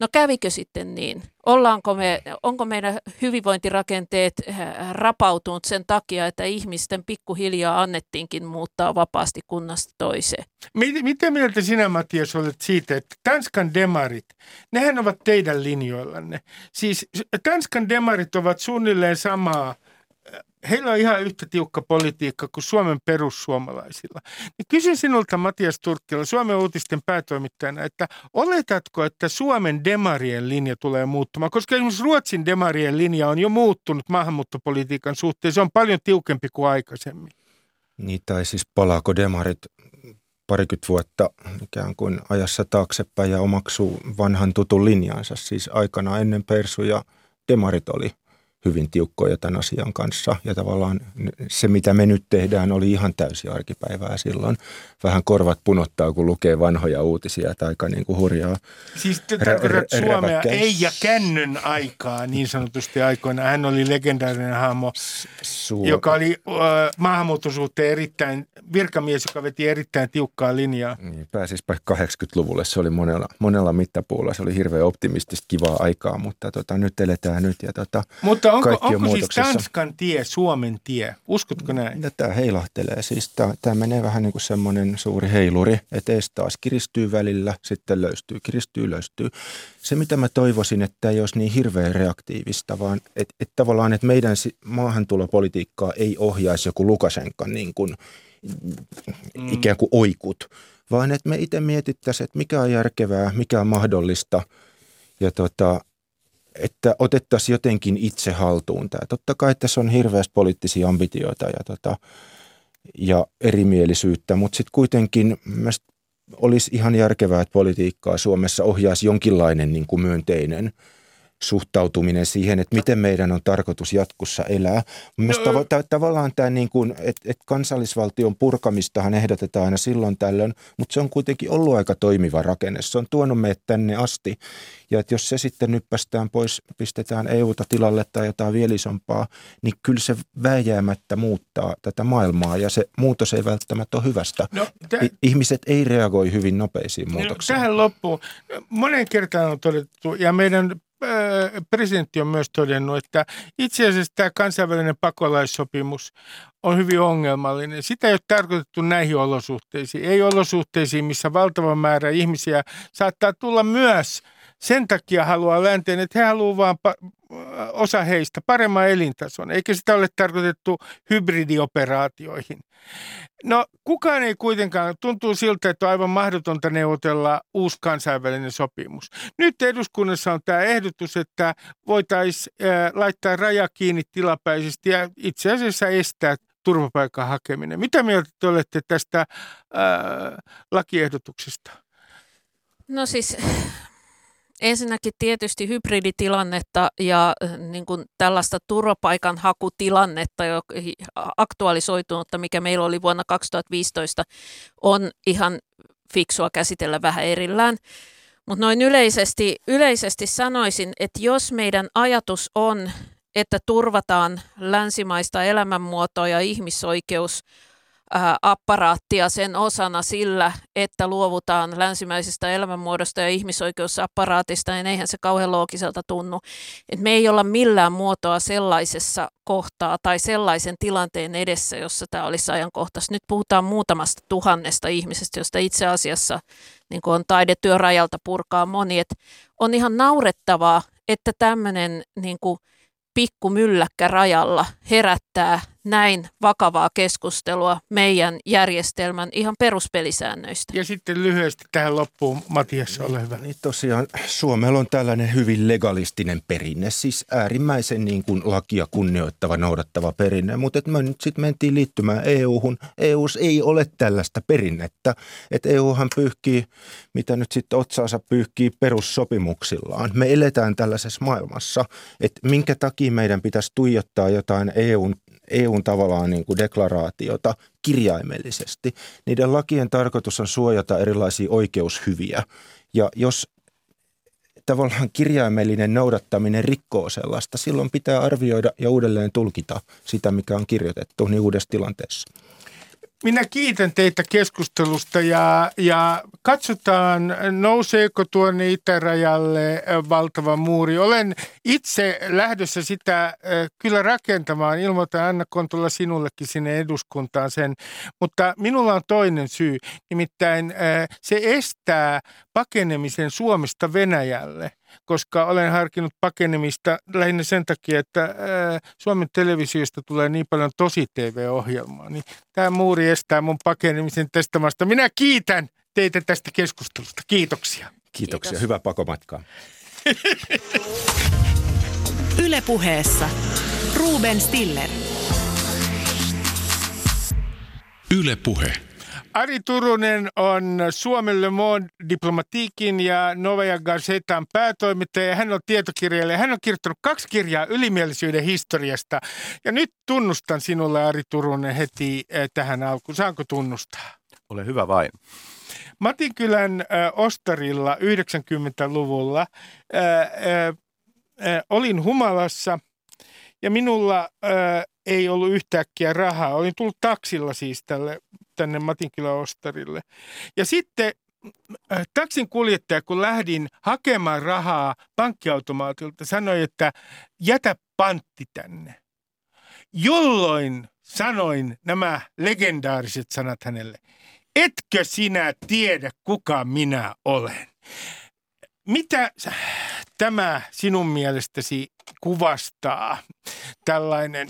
No kävikö sitten niin? Ollaanko me, onko meidän hyvinvointirakenteet äh, rapautunut sen takia, että ihmisten pikkuhiljaa annettiinkin muuttaa vapaasti kunnasta toiseen? Mitä mieltä sinä, Matias, olet siitä, että Tanskan demarit, nehän ovat teidän linjoillanne. Siis Tanskan demarit ovat suunnilleen samaa heillä on ihan yhtä tiukka politiikka kuin Suomen perussuomalaisilla. Niin kysyn sinulta Matias Turkkila, Suomen uutisten päätoimittajana, että oletatko, että Suomen demarien linja tulee muuttumaan? Koska esimerkiksi Ruotsin demarien linja on jo muuttunut maahanmuuttopolitiikan suhteen. Se on paljon tiukempi kuin aikaisemmin. Niin, tai siis palaako demarit parikymmentä vuotta ikään kuin ajassa taaksepäin ja omaksuu vanhan tutun linjansa. Siis aikana ennen Persuja demarit oli – hyvin tiukkoja tämän asian kanssa. Ja tavallaan se, mitä me nyt tehdään, oli ihan täysi arkipäivää silloin. Vähän korvat punottaa, kun lukee vanhoja uutisia tai aika niin kuin hurjaa. Siis rä- Suomea ei ja kännön aikaa niin sanotusti aikoina. Hän oli legendaarinen hahmo, Su- joka oli äh, maahanmuuttosuhteen erittäin, virkamies, joka veti erittäin tiukkaa linjaa. Niin, pääsispä 80-luvulle. Se oli monella, monella mittapuulla. Se oli hirveän optimistista, kivaa aikaa, mutta tota, nyt eletään nyt. Ja tota, mutta mutta onko, onko siis Tanskan tie Suomen tie? Uskotko näin? Ja tämä heilahtelee. Siis tämä, tämä menee vähän niin kuin semmoinen suuri heiluri, että ees taas kiristyy välillä, sitten löystyy, kiristyy, löystyy. Se, mitä mä toivoisin, että ei olisi niin hirveän reaktiivista, vaan että, että tavallaan, että meidän maahantulopolitiikkaa ei ohjaisi joku Lukashenkan niin kuin, mm. ikään kuin oikut, vaan että me itse mietittäisiin, että mikä on järkevää, mikä on mahdollista – ja tota, että otettaisiin jotenkin itse haltuun tämä. Totta kai tässä on hirveästi poliittisia ambitioita ja, tota, ja erimielisyyttä, mutta sitten kuitenkin olisi ihan järkevää, että politiikkaa Suomessa ohjaisi jonkinlainen niin kuin myönteinen – suhtautuminen siihen, että miten meidän on tarkoitus jatkossa elää. Mielestäni no, tav- tavallaan tämä, niin kuin, että, että kansallisvaltion purkamistahan ehdotetaan aina silloin tällöin, mutta se on kuitenkin ollut aika toimiva rakenne. Se on tuonut meidät tänne asti. Ja että jos se sitten nyt päästään pois, pistetään EUta tilalle tai jotain vielä isompaa, niin kyllä se vääjäämättä muuttaa tätä maailmaa ja se muutos ei välttämättä ole hyvästä. No, täh- Ihmiset ei reagoi hyvin nopeisiin no, muutoksiin. No, tähän loppuun. Monen kertaan on todettu, ja meidän presidentti on myös todennut, että itse asiassa tämä kansainvälinen pakolaissopimus on hyvin ongelmallinen. Sitä ei ole tarkoitettu näihin olosuhteisiin. Ei olosuhteisiin, missä valtava määrä ihmisiä saattaa tulla myös sen takia haluaa länteen, että he haluavat vain osa heistä paremman elintason, eikä sitä ole tarkoitettu hybridioperaatioihin. No kukaan ei kuitenkaan, tuntuu siltä, että on aivan mahdotonta neuvotella uusi kansainvälinen sopimus. Nyt eduskunnassa on tämä ehdotus, että voitaisiin laittaa raja kiinni tilapäisesti ja itse asiassa estää turvapaikan hakeminen. Mitä mieltä te olette tästä ää, lakiehdotuksesta? No siis ensinnäkin tietysti hybriditilannetta ja äh, niin kuin tällaista turvapaikanhakutilannetta, jo aktualisoitunutta, mikä meillä oli vuonna 2015, on ihan fiksua käsitellä vähän erillään. Mutta noin yleisesti, yleisesti sanoisin, että jos meidän ajatus on, että turvataan länsimaista elämänmuotoa ja ihmisoikeus apparaattia sen osana sillä, että luovutaan länsimäisestä elämänmuodosta ja ihmisoikeusapparaatista, niin eihän se kauhean loogiselta tunnu. Et me ei olla millään muotoa sellaisessa kohtaa tai sellaisen tilanteen edessä, jossa tämä olisi ajankohtaista. Nyt puhutaan muutamasta tuhannesta ihmisestä, josta itse asiassa niin on taidetyörajalta purkaa moni. Et on ihan naurettavaa, että tämmöinen niin kuin pikku mylläkkä rajalla herättää näin vakavaa keskustelua meidän järjestelmän ihan peruspelisäännöistä. Ja sitten lyhyesti tähän loppuun, Matias, ole hyvä. Niin tosiaan Suomella on tällainen hyvin legalistinen perinne, siis äärimmäisen niin kuin lakia kunnioittava, noudattava perinne, mutta me nyt sitten mentiin liittymään EU-hun. EUs ei ole tällaista perinnettä, että EUhan pyyhkii, mitä nyt sitten otsaansa pyyhkii perussopimuksillaan. Me eletään tällaisessa maailmassa, että minkä takia meidän pitäisi tuijottaa jotain EUn EUn tavallaan niin kuin deklaraatiota kirjaimellisesti. Niiden lakien tarkoitus on suojata erilaisia oikeushyviä. Ja jos tavallaan kirjaimellinen noudattaminen rikkoo sellaista, silloin pitää arvioida ja uudelleen tulkita sitä, mikä on kirjoitettu niin uudessa tilanteessa. Minä kiitän teitä keskustelusta ja, ja katsotaan, nouseeko tuonne itärajalle valtava muuri. Olen itse lähdössä sitä kyllä rakentamaan. Ilmoitan Anna Kontola sinullekin sinne eduskuntaan sen. Mutta minulla on toinen syy. Nimittäin se estää pakenemisen Suomesta Venäjälle koska olen harkinnut pakenemista lähinnä sen takia, että ää, Suomen televisiosta tulee niin paljon tosi TV-ohjelmaa, niin tämä muuri estää mun pakenemisen tästä maasta. Minä kiitän teitä tästä keskustelusta. Kiitoksia. Kiitoksia. Kiitos. Hyvää pakomatkaa. Ylepuheessa Ruben Stiller. Ylepuhe. Ari Turunen on Suomen Le Monde diplomatiikin ja Novaya Gazetan päätoimittaja. Hän on tietokirjailija. Hän on kirjoittanut kaksi kirjaa ylimielisyyden historiasta. Ja nyt tunnustan sinulle, Ari Turunen, heti eh, tähän alkuun. Saanko tunnustaa? Ole hyvä vain. Matinkylän äh, Ostarilla 90-luvulla äh, äh, äh, olin humalassa ja minulla äh, ei ollut yhtäkkiä rahaa. Olin tullut taksilla siis tälle, tänne Matinkylän Ostarille. Ja sitten äh, taksin kuljettaja, kun lähdin hakemaan rahaa pankkiautomaatilta, sanoi, että jätä pantti tänne. Jolloin sanoin nämä legendaariset sanat hänelle. Etkö sinä tiedä, kuka minä olen? Mitä tämä sinun mielestäsi kuvastaa, tällainen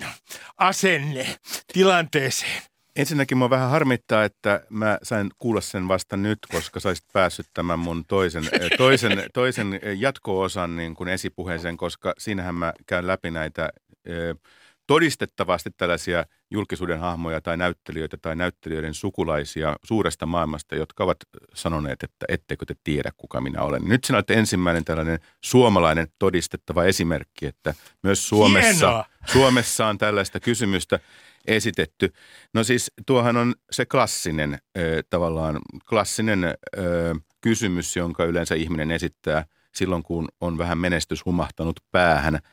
asenne tilanteeseen? Ensinnäkin mua vähän harmittaa, että mä sain kuulla sen vasta nyt, koska saisit päässyt tämän mun toisen, toisen, toisen jatko-osan niin kuin esipuheeseen, koska siinähän mä käyn läpi näitä todistettavasti tällaisia julkisuuden hahmoja tai näyttelijöitä tai näyttelijöiden sukulaisia suuresta maailmasta, jotka ovat sanoneet, että ettekö te tiedä, kuka minä olen. Nyt sinä olet ensimmäinen tällainen suomalainen todistettava esimerkki, että myös Suomessa, Suomessa on tällaista kysymystä esitetty. No siis tuohan on se klassinen, tavallaan klassinen kysymys, jonka yleensä ihminen esittää silloin, kun on vähän menestys humahtanut päähän –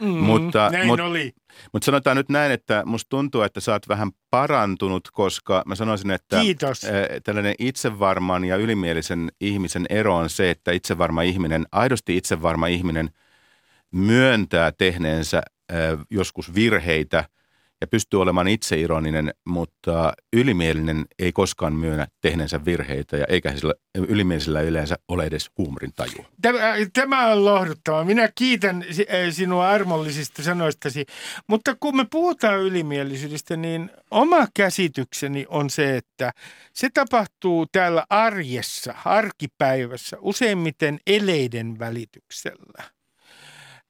Mm, mutta, näin mut, oli. Mutta sanotaan nyt näin, että musta tuntuu, että sä oot vähän parantunut, koska mä sanoisin, että Kiitos. tällainen itsevarman ja ylimielisen ihmisen ero on se, että itsevarma ihminen, aidosti itsevarma ihminen myöntää tehneensä joskus virheitä – ja pystyy olemaan itseironinen, mutta ylimielinen ei koskaan myönnä tehneensä virheitä ja eikä sillä ylimielisellä yleensä ole edes huumorin tajua. Tämä, tämä on lohduttava. Minä kiitän eh, sinua armollisista sanoistasi, mutta kun me puhutaan ylimielisyydestä, niin oma käsitykseni on se, että se tapahtuu täällä arjessa, arkipäivässä, useimmiten eleiden välityksellä –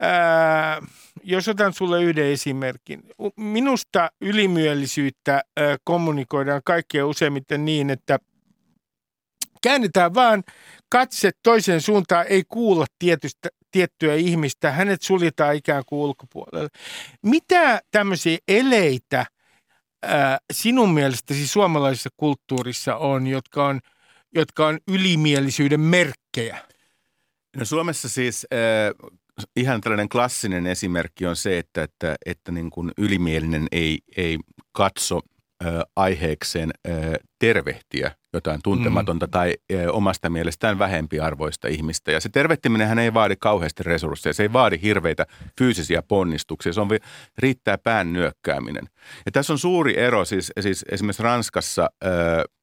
Ää, jos otan sulle yhden esimerkin. Minusta ylimielisyyttä kommunikoidaan kaikkea useimmiten niin, että käännetään vaan katse toiseen suuntaan, ei kuulla tietystä, tiettyä ihmistä, hänet suljetaan ikään kuin ulkopuolelle. Mitä tämmöisiä eleitä ää, sinun mielestäsi suomalaisessa kulttuurissa on, jotka on, jotka on ylimielisyyden merkkejä? No Suomessa siis ihan tällainen klassinen esimerkki on se, että, että, että niin kuin ylimielinen ei, ei katso ö, aiheekseen ö, tervehtiä jotain tuntematonta mm. tai ö, omasta mielestään vähempiarvoista ihmistä. Ja se tervehtiminen hän ei vaadi kauheasti resursseja, se ei vaadi hirveitä fyysisiä ponnistuksia, se on riittää pään nyökkääminen. Ja tässä on suuri ero, siis, siis esimerkiksi Ranskassa ö,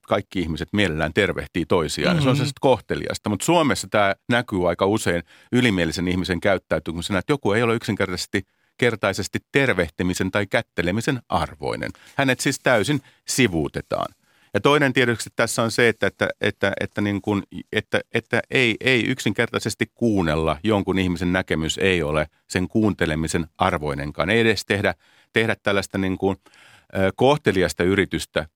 kaikki ihmiset mielellään tervehtii toisiaan. Mm-hmm. Se on mm-hmm. se kohteliasta, mutta Suomessa tämä näkyy aika usein ylimielisen ihmisen käyttäytymisenä, että joku ei ole yksinkertaisesti – kertaisesti tervehtimisen tai kättelemisen arvoinen. Hänet siis täysin sivuutetaan. Ja toinen tietysti tässä on se, että, että, että, että, niin kuin, että, että ei, ei yksinkertaisesti kuunnella, jonkun ihmisen näkemys ei ole sen kuuntelemisen arvoinenkaan. Ei edes tehdä, tehdä tällaista niin kuin, kohteliasta yritystä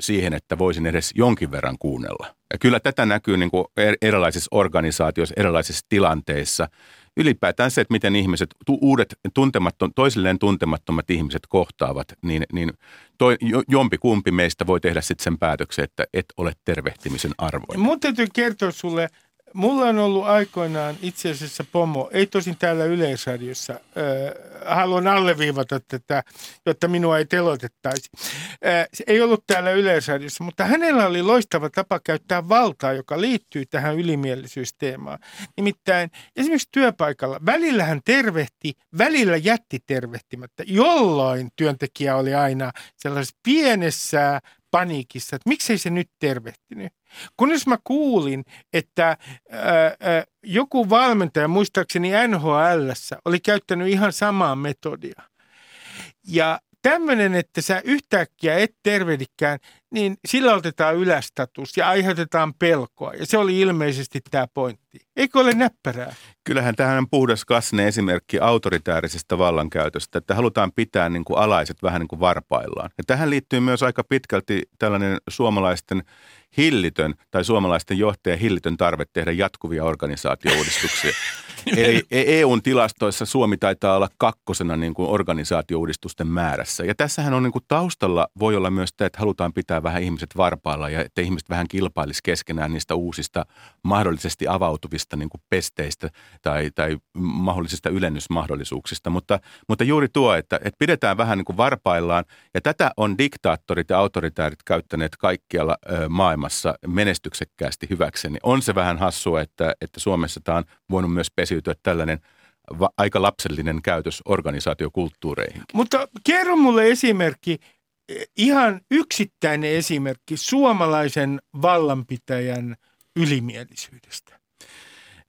siihen, että voisin edes jonkin verran kuunnella. Ja kyllä tätä näkyy niin kuin erilaisissa organisaatioissa, erilaisissa tilanteissa ylipäätään se, että miten ihmiset, uudet tuntemattom, toisilleen tuntemattomat ihmiset kohtaavat, niin, niin toi, jompi kumpi meistä voi tehdä sitten sen päätöksen, että et ole tervehtimisen arvoinen. Mun täytyy kertoa sulle Mulla on ollut aikoinaan itse asiassa pomo, ei tosin täällä Yleisradiossa. Äh, haluan alleviivata tätä, jotta minua ei telotettaisi. Äh, se ei ollut täällä Yleisradiossa, mutta hänellä oli loistava tapa käyttää valtaa, joka liittyy tähän ylimielisyysteemaan. Nimittäin esimerkiksi työpaikalla välillä hän tervehti, välillä jätti tervehtimättä, jolloin työntekijä oli aina sellaisessa pienessä paniikissa, että miksei se nyt tervehtinyt. Kunnes mä kuulin, että ää, ää, joku valmentaja, muistaakseni NHL, oli käyttänyt ihan samaa metodia. Ja tämmöinen, että sä yhtäkkiä et tervehdikään, niin sillä otetaan ylästatus ja aiheutetaan pelkoa. Ja se oli ilmeisesti tämä pointti. Eikö ole näppärää? Kyllähän tähän on puhdas klassinen esimerkki autoritäärisestä vallankäytöstä, että halutaan pitää niin kuin alaiset vähän niin kuin varpaillaan. Ja tähän liittyy myös aika pitkälti tällainen suomalaisten hillitön tai suomalaisten johtajien hillitön tarve tehdä jatkuvia organisaatiouudistuksia. Eli EUn tilastoissa Suomi taitaa olla kakkosena niin kuin organisaatiouudistusten määrässä. Ja tässähän on niin kuin taustalla voi olla myös tämä, että halutaan pitää vähän ihmiset varpailla ja että ihmiset vähän kilpailisi keskenään niistä uusista mahdollisesti avautuvista niin kuin pesteistä tai, tai mahdollisista ylennysmahdollisuuksista. Mutta, mutta juuri tuo, että, että pidetään vähän niin kuin varpaillaan ja tätä on diktaattorit ja autoritäärit käyttäneet kaikkialla maailmassa menestyksekkäästi hyväkseen. Niin on se vähän hassua, että, että Suomessa tämä on voinut myös pesiytyä tällainen va- aika lapsellinen käytös organisaatiokulttuureihin. Mutta kerro mulle esimerkki, ihan yksittäinen esimerkki suomalaisen vallanpitäjän ylimielisyydestä.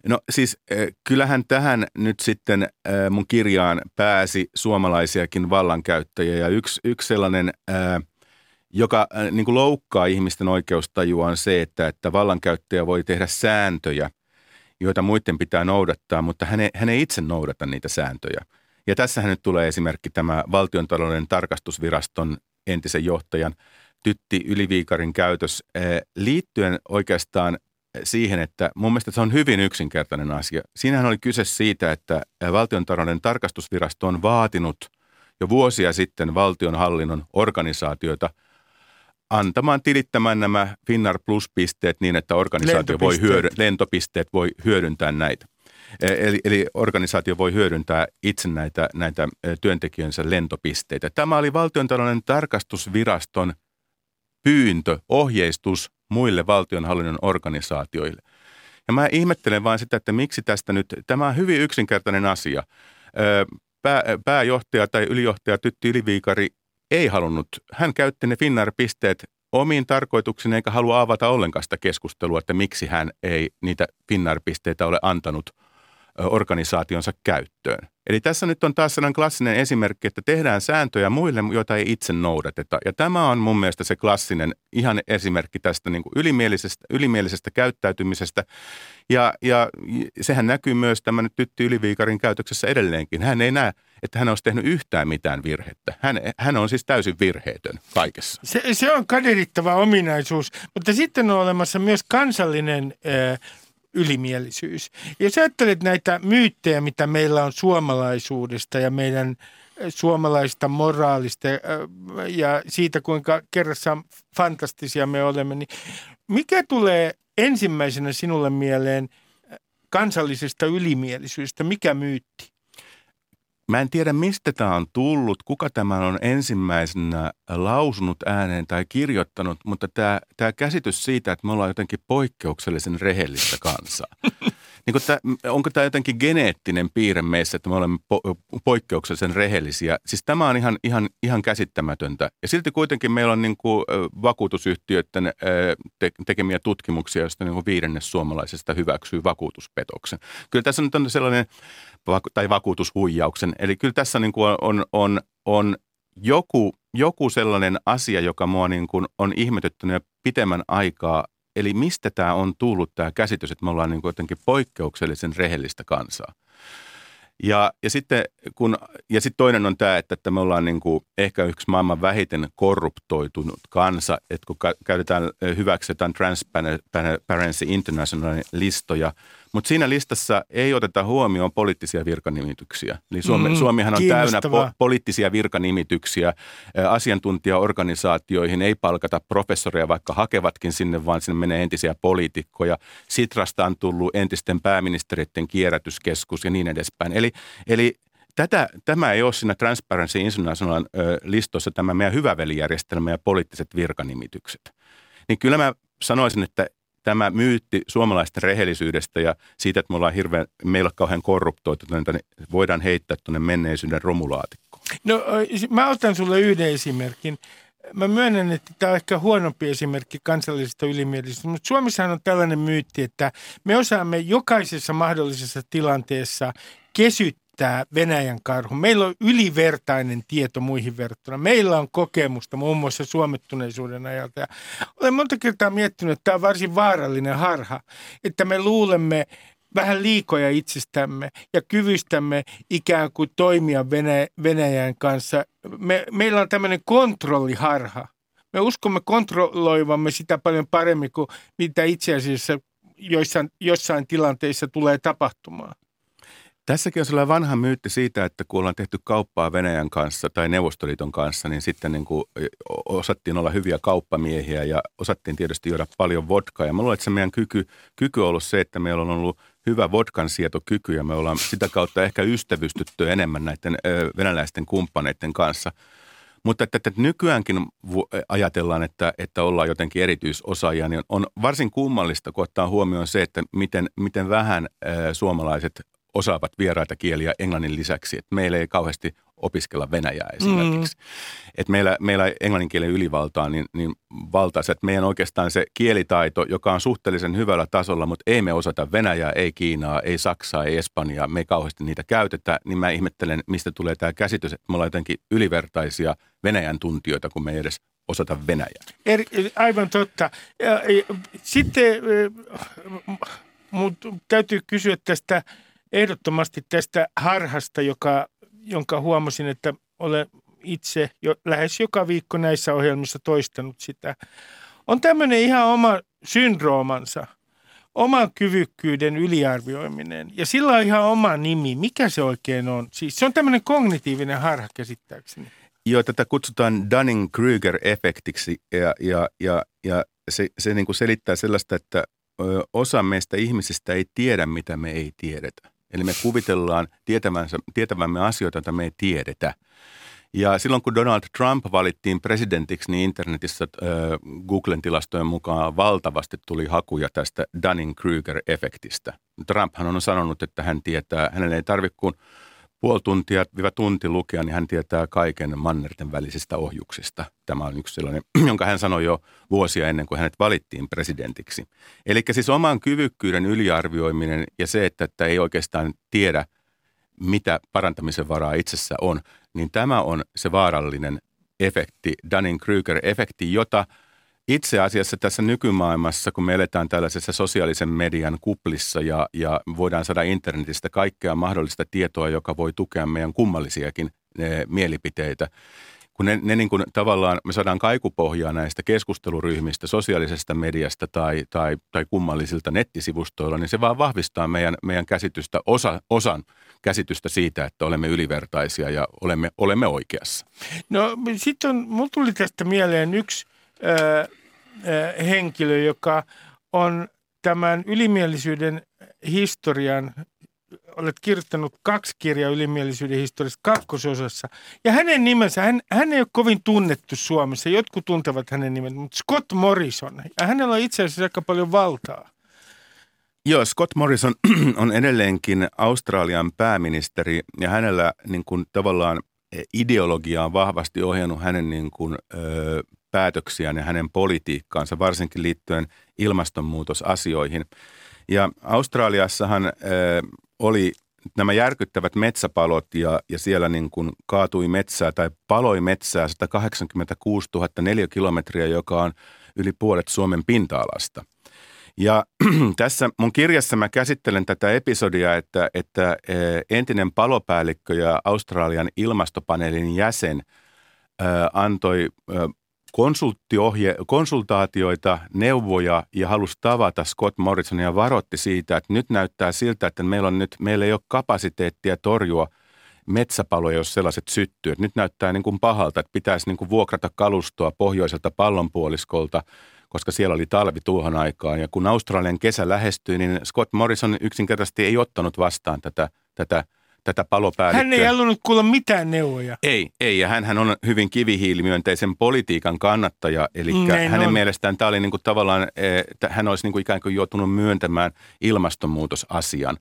No siis kyllähän tähän nyt sitten mun kirjaan pääsi suomalaisiakin vallankäyttäjiä ja yksi, yksi sellainen, joka niin kuin loukkaa ihmisten oikeustajua on se, että, että vallankäyttäjä voi tehdä sääntöjä, joita muiden pitää noudattaa, mutta hän ei, hän ei itse noudata niitä sääntöjä. Ja tässähän nyt tulee esimerkki tämä valtiontalouden tarkastusviraston entisen johtajan Tytti Yliviikarin käytös liittyen oikeastaan siihen, että mun mielestä se on hyvin yksinkertainen asia. Siinähän oli kyse siitä, että valtiontalouden tarkastusvirasto on vaatinut jo vuosia sitten valtionhallinnon organisaatioita antamaan tilittämään nämä Finnar Plus-pisteet niin, että organisaatio voi hyödy- lentopisteet voi hyödyntää näitä. Eli, eli organisaatio voi hyödyntää itse näitä, näitä työntekijönsä lentopisteitä. Tämä oli valtiontalouden tarkastusviraston pyyntö, ohjeistus muille valtionhallinnon organisaatioille. Ja mä ihmettelen vain sitä, että miksi tästä nyt, tämä on hyvin yksinkertainen asia. Pää, pääjohtaja tai ylijohtaja Tytti Yliviikari ei halunnut, hän käytti ne Finnair-pisteet omiin tarkoituksiin eikä halua avata ollenkaan sitä keskustelua, että miksi hän ei niitä Finnair-pisteitä ole antanut organisaationsa käyttöön. Eli tässä nyt on taas sellainen klassinen esimerkki, että tehdään sääntöjä muille, joita ei itse noudateta. Ja tämä on mun mielestä se klassinen ihan esimerkki tästä niin kuin ylimielisestä, ylimielisestä käyttäytymisestä. Ja, ja sehän näkyy myös tämän Tytti Yliviikarin käytöksessä edelleenkin. Hän ei näe, että hän olisi tehnyt yhtään mitään virhettä. Hän, hän on siis täysin virheetön kaikessa. Se, se on kaderittava ominaisuus, mutta sitten on olemassa myös kansallinen äh, ylimielisyys. Jos ajattelet näitä myyttejä, mitä meillä on suomalaisuudesta ja meidän suomalaista moraalista ja siitä, kuinka kerrassaan fantastisia me olemme, niin mikä tulee ensimmäisenä sinulle mieleen kansallisesta ylimielisyydestä? Mikä myytti? Mä en tiedä mistä tämä on tullut, kuka tämän on ensimmäisenä lausunut ääneen tai kirjoittanut, mutta tämä, käsitys siitä, että me ollaan jotenkin poikkeuksellisen rehellistä kansaa. niin tämä, onko tämä jotenkin geneettinen piirre meissä, että me olemme po- poikkeuksellisen rehellisiä? Siis tämä on ihan, ihan, ihan käsittämätöntä. Ja silti kuitenkin meillä on niin kuin vakuutusyhtiöiden te- tekemiä tutkimuksia, joista niin kuin viidennes suomalaisista hyväksyy vakuutuspetoksen. Kyllä tässä nyt on sellainen, tai vakuutushuijauksen. Eli kyllä tässä niin kuin on, on, on joku, joku sellainen asia, joka mua niin kuin on ihmetyttänyt jo pitemmän aikaa, Eli mistä tämä on tullut tämä käsitys, että me ollaan niin jotenkin poikkeuksellisen rehellistä kansaa. Ja, ja sitten kun, ja sitten toinen on tämä, että, että me ollaan niin kuin ehkä yksi maailman vähiten korruptoitunut kansa, että kun käytetään hyväksi jotain Transparency Internationalin listoja – mutta siinä listassa ei oteta huomioon poliittisia virkanimityksiä. Eli Suomi, mm, Suomihan on täynnä po- poliittisia virkanimityksiä. Asiantuntijaorganisaatioihin ei palkata professoreja, vaikka hakevatkin sinne, vaan sinne menee entisiä poliitikkoja. Sitrasta on tullut entisten pääministeriöiden kierrätyskeskus ja niin edespäin. Eli, eli Tätä, tämä ei ole siinä Transparency International listossa tämä meidän hyvävelijärjestelmä ja poliittiset virkanimitykset. Niin kyllä mä sanoisin, että tämä myytti suomalaisten rehellisyydestä ja siitä, että me ollaan hirveän, meillä on kauhean korruptoituneita, niin voidaan heittää tuonne menneisyyden romulaatikkoon. No mä otan sulle yhden esimerkin. Mä myönnän, että tämä on ehkä huonompi esimerkki kansallisesta ylimielisyydestä, mutta Suomessahan on tällainen myytti, että me osaamme jokaisessa mahdollisessa tilanteessa kesyttää tämä Venäjän karhu. Meillä on ylivertainen tieto muihin verrattuna. Meillä on kokemusta muun muassa suomettuneisuuden ajalta. Ja olen monta kertaa miettinyt, että tämä on varsin vaarallinen harha, että me luulemme vähän liikoja itsestämme ja kyvystämme ikään kuin toimia Venäjän kanssa. Me, meillä on tämmöinen kontrolliharha. Me uskomme kontrolloivamme sitä paljon paremmin kuin mitä itse asiassa joissain, jossain tilanteissa tulee tapahtumaan. Tässäkin on sellainen vanha myytti siitä, että kun ollaan tehty kauppaa Venäjän kanssa tai Neuvostoliiton kanssa, niin sitten niin kuin osattiin olla hyviä kauppamiehiä ja osattiin tietysti juoda paljon vodkaa. Ja mä luulen, että se meidän kyky, kyky on ollut se, että meillä on ollut hyvä vodkan sietokyky ja me ollaan sitä kautta ehkä ystävystytty enemmän näiden venäläisten kumppaneiden kanssa. Mutta että, että nykyäänkin ajatellaan, että, että ollaan jotenkin erityisosaajia, niin on varsin kummallista, kun ottaa huomioon se, että miten, miten vähän suomalaiset osaavat vieraita kieliä englannin lisäksi. Että meillä ei kauheasti opiskella venäjää esimerkiksi. Mm. Että meillä, meillä englannin kielen ylivaltaa niin, niin valtaisa, että meidän oikeastaan se kielitaito, joka on suhteellisen hyvällä tasolla, mutta ei me osata venäjää, ei Kiinaa, ei Saksaa, ei Espanjaa, me ei kauheasti niitä käytetä, niin mä ihmettelen, mistä tulee tämä käsitys, että me ollaan jotenkin ylivertaisia Venäjän tuntijoita, kun me ei edes osata venäjää. Er, aivan totta. Sitten mutta täytyy kysyä tästä – ehdottomasti tästä harhasta, joka, jonka huomasin, että olen itse jo lähes joka viikko näissä ohjelmissa toistanut sitä. On tämmöinen ihan oma syndroomansa, oman kyvykkyyden yliarvioiminen. Ja sillä on ihan oma nimi. Mikä se oikein on? Siis se on tämmöinen kognitiivinen harha käsittääkseni. Joo, tätä kutsutaan Dunning-Kruger-efektiksi ja, ja, ja, ja se, se niin kuin selittää sellaista, että osa meistä ihmisistä ei tiedä, mitä me ei tiedetä. Eli me kuvitellaan tietävämme asioita, joita me ei tiedetä. Ja silloin kun Donald Trump valittiin presidentiksi, niin internetissä äh, Googlen tilastojen mukaan valtavasti tuli hakuja tästä Dunning-Kruger-efektistä. Trumphan on sanonut, että hän tietää, hänelle ei tarvitse kuin puoli tuntia, viiva tunti lukea, niin hän tietää kaiken mannerten välisistä ohjuksista. Tämä on yksi sellainen, jonka hän sanoi jo vuosia ennen kuin hänet valittiin presidentiksi. Eli siis oman kyvykkyyden yliarvioiminen ja se, että, että ei oikeastaan tiedä, mitä parantamisen varaa itsessä on, niin tämä on se vaarallinen efekti, Dunning-Kruger-efekti, jota – itse asiassa tässä nykymaailmassa, kun me eletään tällaisessa sosiaalisen median kuplissa ja, ja voidaan saada internetistä kaikkea mahdollista tietoa, joka voi tukea meidän kummallisiakin ne, mielipiteitä, kun ne, ne niin kuin tavallaan, me saadaan kaikupohjaa näistä keskusteluryhmistä, sosiaalisesta mediasta tai, tai, tai kummallisilta nettisivustoilla, niin se vaan vahvistaa meidän, meidän käsitystä, osa, osan käsitystä siitä, että olemme ylivertaisia ja olemme, olemme oikeassa. No sitten on, mulla tuli tästä mieleen yksi – henkilö, joka on tämän ylimielisyyden historian olet kirjoittanut kaksi kirjaa ylimielisyyden historiasta kakkososassa. Ja hänen nimensä, hän, hän ei ole kovin tunnettu Suomessa. Jotkut tuntevat hänen nimen, mutta Scott Morrison. Ja hänellä on itse asiassa aika paljon valtaa. Joo, Scott Morrison on edelleenkin Australian pääministeri ja hänellä niin kuin, tavallaan ideologia on vahvasti ohjannut hänen niin kuin, ö, päätöksiään ja hänen politiikkaansa, varsinkin liittyen ilmastonmuutosasioihin. Ja Australiassahan ö, oli nämä järkyttävät metsäpalot ja, ja siellä niin kuin kaatui metsää tai paloi metsää 186 000 neliökilometriä, joka on yli puolet Suomen pinta-alasta – ja tässä mun kirjassa mä käsittelen tätä episodia, että, että entinen palopäällikkö ja Australian ilmastopaneelin jäsen antoi konsulttiohje, konsultaatioita, neuvoja ja halusi tavata Scott Morrisonia ja varoitti siitä, että nyt näyttää siltä, että meillä, on nyt, meillä ei ole kapasiteettia torjua metsäpaloja, jos sellaiset syttyy. Nyt näyttää niin kuin pahalta, että pitäisi niin kuin vuokrata kalustoa pohjoiselta pallonpuoliskolta – koska siellä oli talvi tuohon aikaan. Ja kun Australian kesä lähestyi, niin Scott Morrison yksinkertaisesti ei ottanut vastaan tätä, tätä, tätä palopäällikköä. Hän ei halunnut kuulla mitään neuvoja. Ei, ei ja hän on hyvin kivihiilimyönteisen politiikan kannattaja. Eli Näin hänen on. mielestään tämä oli niin kuin tavallaan, että hän olisi niin kuin ikään kuin joutunut myöntämään ilmastonmuutosasian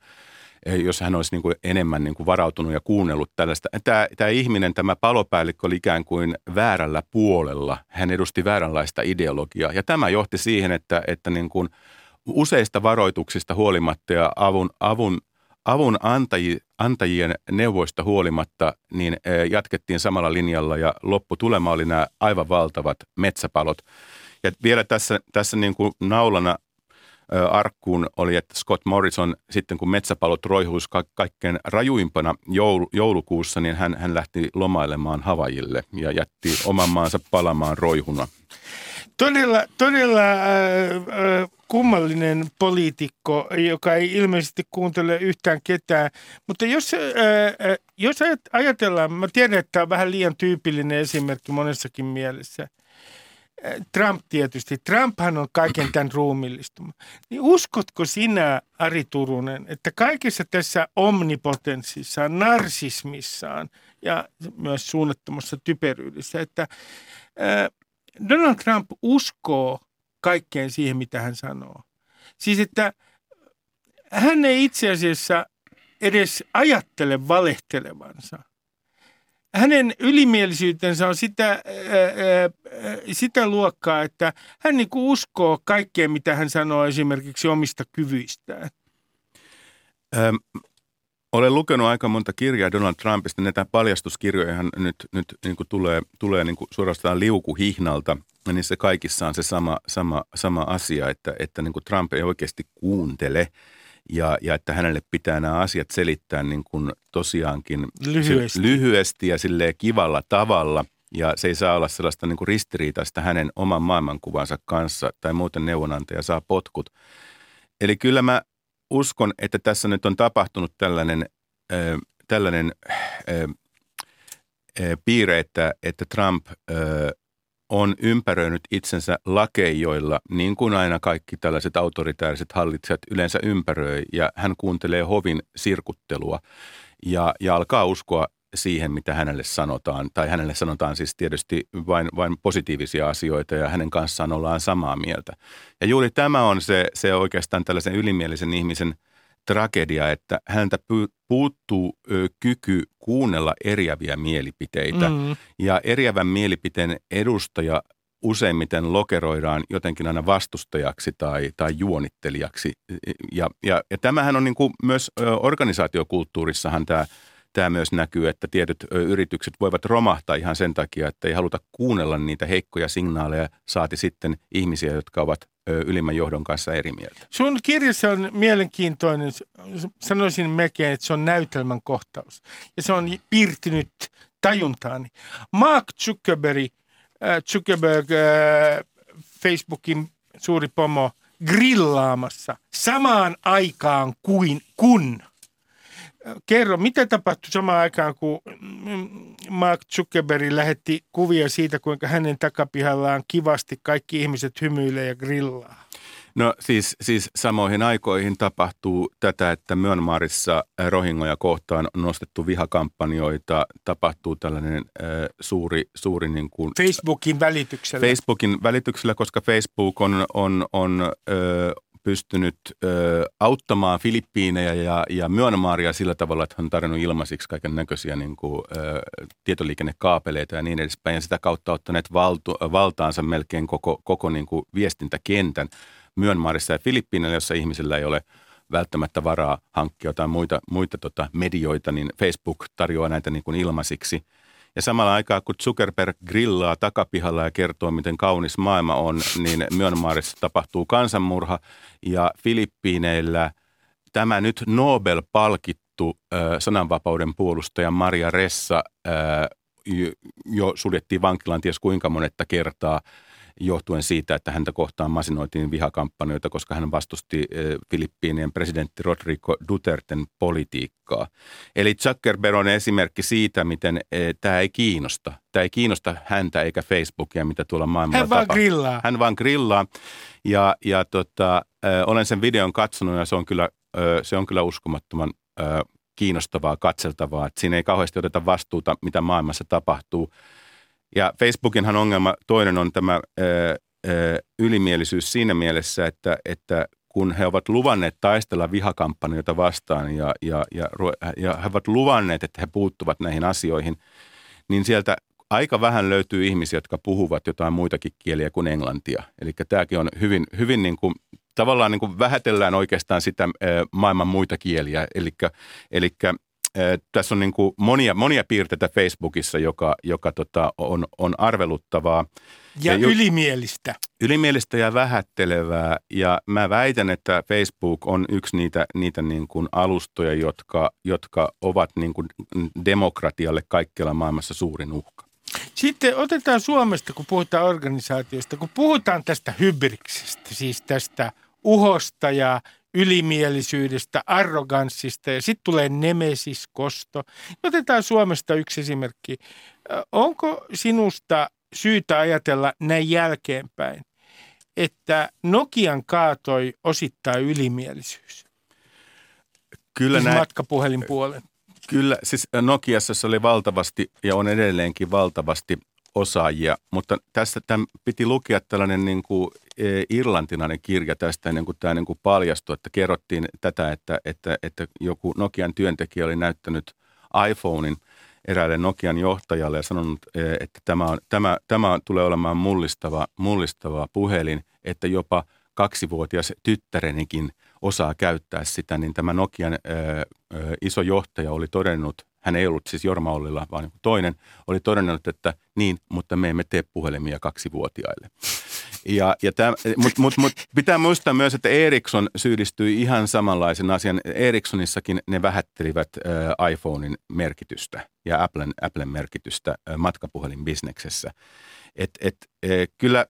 jos hän olisi niin kuin enemmän niin kuin varautunut ja kuunnellut tällaista. Tämä, tämä ihminen, tämä palopäällikkö oli ikään kuin väärällä puolella. Hän edusti vääränlaista ideologiaa ja tämä johti siihen, että, että niin kuin useista varoituksista huolimatta ja avun, avun, avun antaji, antajien neuvoista huolimatta, niin jatkettiin samalla linjalla ja lopputulema oli nämä aivan valtavat metsäpalot. Ja vielä tässä, tässä niin kuin naulana arkkuun oli, että Scott Morrison sitten kun metsäpalot roihuisi ka- kaikkein rajuimpana joulu, joulukuussa, niin hän, hän lähti lomailemaan Havajille ja jätti oman maansa palamaan roihuna. Todella, todella äh, äh, kummallinen poliitikko, joka ei ilmeisesti kuuntele yhtään ketään. Mutta jos, äh, jos ajatellaan, mä tiedän, että tämä on vähän liian tyypillinen esimerkki monessakin mielessä – Trump tietysti. Trumphan on kaiken tämän ruumillistuma. Niin uskotko sinä, Ari Turunen, että kaikessa tässä omnipotenssissaan, narsismissaan ja myös suunnattomassa typeryydessä, että Donald Trump uskoo kaikkeen siihen, mitä hän sanoo. Siis, että hän ei itse asiassa edes ajattele valehtelevansa – hänen ylimielisyytensä on sitä, ää, ää, sitä luokkaa, että hän niin uskoo kaikkeen, mitä hän sanoo esimerkiksi omista kyvyistään. Öm, olen lukenut aika monta kirjaa Donald Trumpista. Näitä paljastuskirjoja nyt, nyt niin kuin tulee, tulee niin kuin suorastaan liukuhihnalta. Ja niissä kaikissa on se sama, sama, sama asia, että, että niin kuin Trump ei oikeasti kuuntele – ja, ja että hänelle pitää nämä asiat selittää niin kuin tosiaankin lyhyesti, lyhyesti ja silleen kivalla tavalla. Ja se ei saa olla sellaista niin kuin ristiriitaista hänen oman maailmankuvansa kanssa tai muuten neuvonantaja saa potkut. Eli kyllä mä uskon, että tässä nyt on tapahtunut tällainen, äh, tällainen äh, äh, piirre, että, että Trump äh, on ympäröinyt itsensä lakeijoilla, niin kuin aina kaikki tällaiset autoritääriset hallitsijat yleensä ympäröi, ja hän kuuntelee hovin sirkuttelua ja, ja alkaa uskoa siihen, mitä hänelle sanotaan, tai hänelle sanotaan siis tietysti vain, vain positiivisia asioita, ja hänen kanssaan ollaan samaa mieltä. Ja juuri tämä on se, se oikeastaan tällaisen ylimielisen ihmisen – tragedia, että häntä puuttuu kyky kuunnella eriäviä mielipiteitä. Mm. Ja eriävän mielipiteen edustaja useimmiten lokeroidaan jotenkin aina vastustajaksi tai, tai juonittelijaksi. Ja, ja, ja tämähän on niin kuin myös organisaatiokulttuurissahan tämä tämä myös näkyy, että tietyt yritykset voivat romahtaa ihan sen takia, että ei haluta kuunnella niitä heikkoja signaaleja, saati sitten ihmisiä, jotka ovat ylimmän johdon kanssa eri mieltä. Sun kirjassa on mielenkiintoinen, sanoisin melkein, että se on näytelmän kohtaus. Ja se on piirtynyt tajuntaani. Mark Zuckerberg, Zuckerberg Facebookin suuri pomo, grillaamassa samaan aikaan kuin kun – kerro, mitä tapahtui samaan aikaan, kun Mark Zuckerberg lähetti kuvia siitä, kuinka hänen takapihallaan kivasti kaikki ihmiset hymyilee ja grillaa? No siis, siis samoihin aikoihin tapahtuu tätä, että Myanmarissa rohingoja kohtaan on nostettu vihakampanjoita, tapahtuu tällainen äh, suuri, suuri niin kuin, Facebookin välityksellä. Facebookin välityksellä, koska Facebook on, on, on äh, pystynyt ö, auttamaan Filippiinejä ja, ja Myanmaria sillä tavalla, että hän on tarjonnut ilmaisiksi kaiken näköisiä niin kuin, ö, tietoliikennekaapeleita ja niin edespäin. Ja sitä kautta ottaneet valtu, valtaansa melkein koko, koko niin kuin viestintäkentän Myanmarissa ja Filippiineillä, jossa ihmisillä ei ole välttämättä varaa hankkia jotain muita, muita tota medioita, niin Facebook tarjoaa näitä niin kuin ilmaisiksi – ja samalla aikaa, kun Zuckerberg grillaa takapihalla ja kertoo, miten kaunis maailma on, niin Myanmarissa tapahtuu kansanmurha. Ja Filippiineillä tämä nyt Nobel-palkittu sananvapauden puolustaja Maria Ressa jo suljettiin vankilaan ties kuinka monetta kertaa – johtuen siitä, että häntä kohtaan masinoitiin vihakampanjoita, koska hän vastusti eh, Filippiinien presidentti Rodrigo Duterten politiikkaa. Eli Zuckerberg on esimerkki siitä, miten eh, tämä ei kiinnosta. Tämä ei kiinnosta häntä eikä Facebookia, mitä tuolla maailmalla Hän vaan grillaa. Hän vaan grillaa. Ja, ja tota, äh, olen sen videon katsonut ja se on kyllä, se on kyllä uskomattoman kiinnostavaa, katseltavaa. Että siinä ei kauheasti oteta vastuuta, mitä maailmassa tapahtuu. Ja Facebookinhan ongelma toinen on tämä ö, ö, ylimielisyys siinä mielessä, että, että kun he ovat luvanneet taistella vihakampanjoita vastaan ja, ja, ja, ja he ovat luvanneet, että he puuttuvat näihin asioihin, niin sieltä aika vähän löytyy ihmisiä, jotka puhuvat jotain muitakin kieliä kuin englantia. Eli tämäkin on hyvin, hyvin niin kuin, tavallaan niin kuin vähätellään oikeastaan sitä maailman muita kieliä. Eli tässä on niin kuin monia, monia piirteitä Facebookissa, joka, joka tota on, on arveluttavaa. Ja, ja ylimielistä. Ylimielistä ja vähättelevää. Ja mä väitän, että Facebook on yksi niitä, niitä niin kuin alustoja, jotka, jotka ovat niin kuin demokratialle kaikkialla maailmassa suurin uhka. Sitten otetaan Suomesta, kun puhutaan organisaatiosta, kun puhutaan tästä hybriksestä, siis tästä uhosta ja ylimielisyydestä, arroganssista ja sitten tulee nemesis-kosto. Otetaan Suomesta yksi esimerkki. Onko sinusta syytä ajatella näin jälkeenpäin, että Nokian kaatoi osittain ylimielisyys? Kyllä siis näin. Matkapuhelin puolen. Kyllä, siis Nokiassa se oli valtavasti ja on edelleenkin valtavasti osaajia, mutta tässä tämän piti lukea tällainen niin kuin e, irlantilainen kirja tästä ennen kuin tämä niin kuin paljastui, että kerrottiin tätä, että, että, että joku Nokian työntekijä oli näyttänyt iPhonein eräälle Nokian johtajalle ja sanonut, e, että tämä, on, tämä, tämä tulee olemaan mullistava, mullistava puhelin, että jopa kaksivuotias tyttärenikin osaa käyttää sitä, niin tämä Nokian ö, ö, iso johtaja oli todennut hän ei ollut siis Jorma Ollila, vaan toinen, oli todennut, että niin, mutta me emme tee puhelimia kaksivuotiaille. Ja, ja Mutta mut, mut pitää muistaa myös, että Ericsson syyllistyi ihan samanlaisen asian. Ericssonissakin ne vähättelivät äh, iPhonein merkitystä ja Applen, Applen merkitystä äh, matkapuhelinbisneksessä. Et, et, e, kyllä,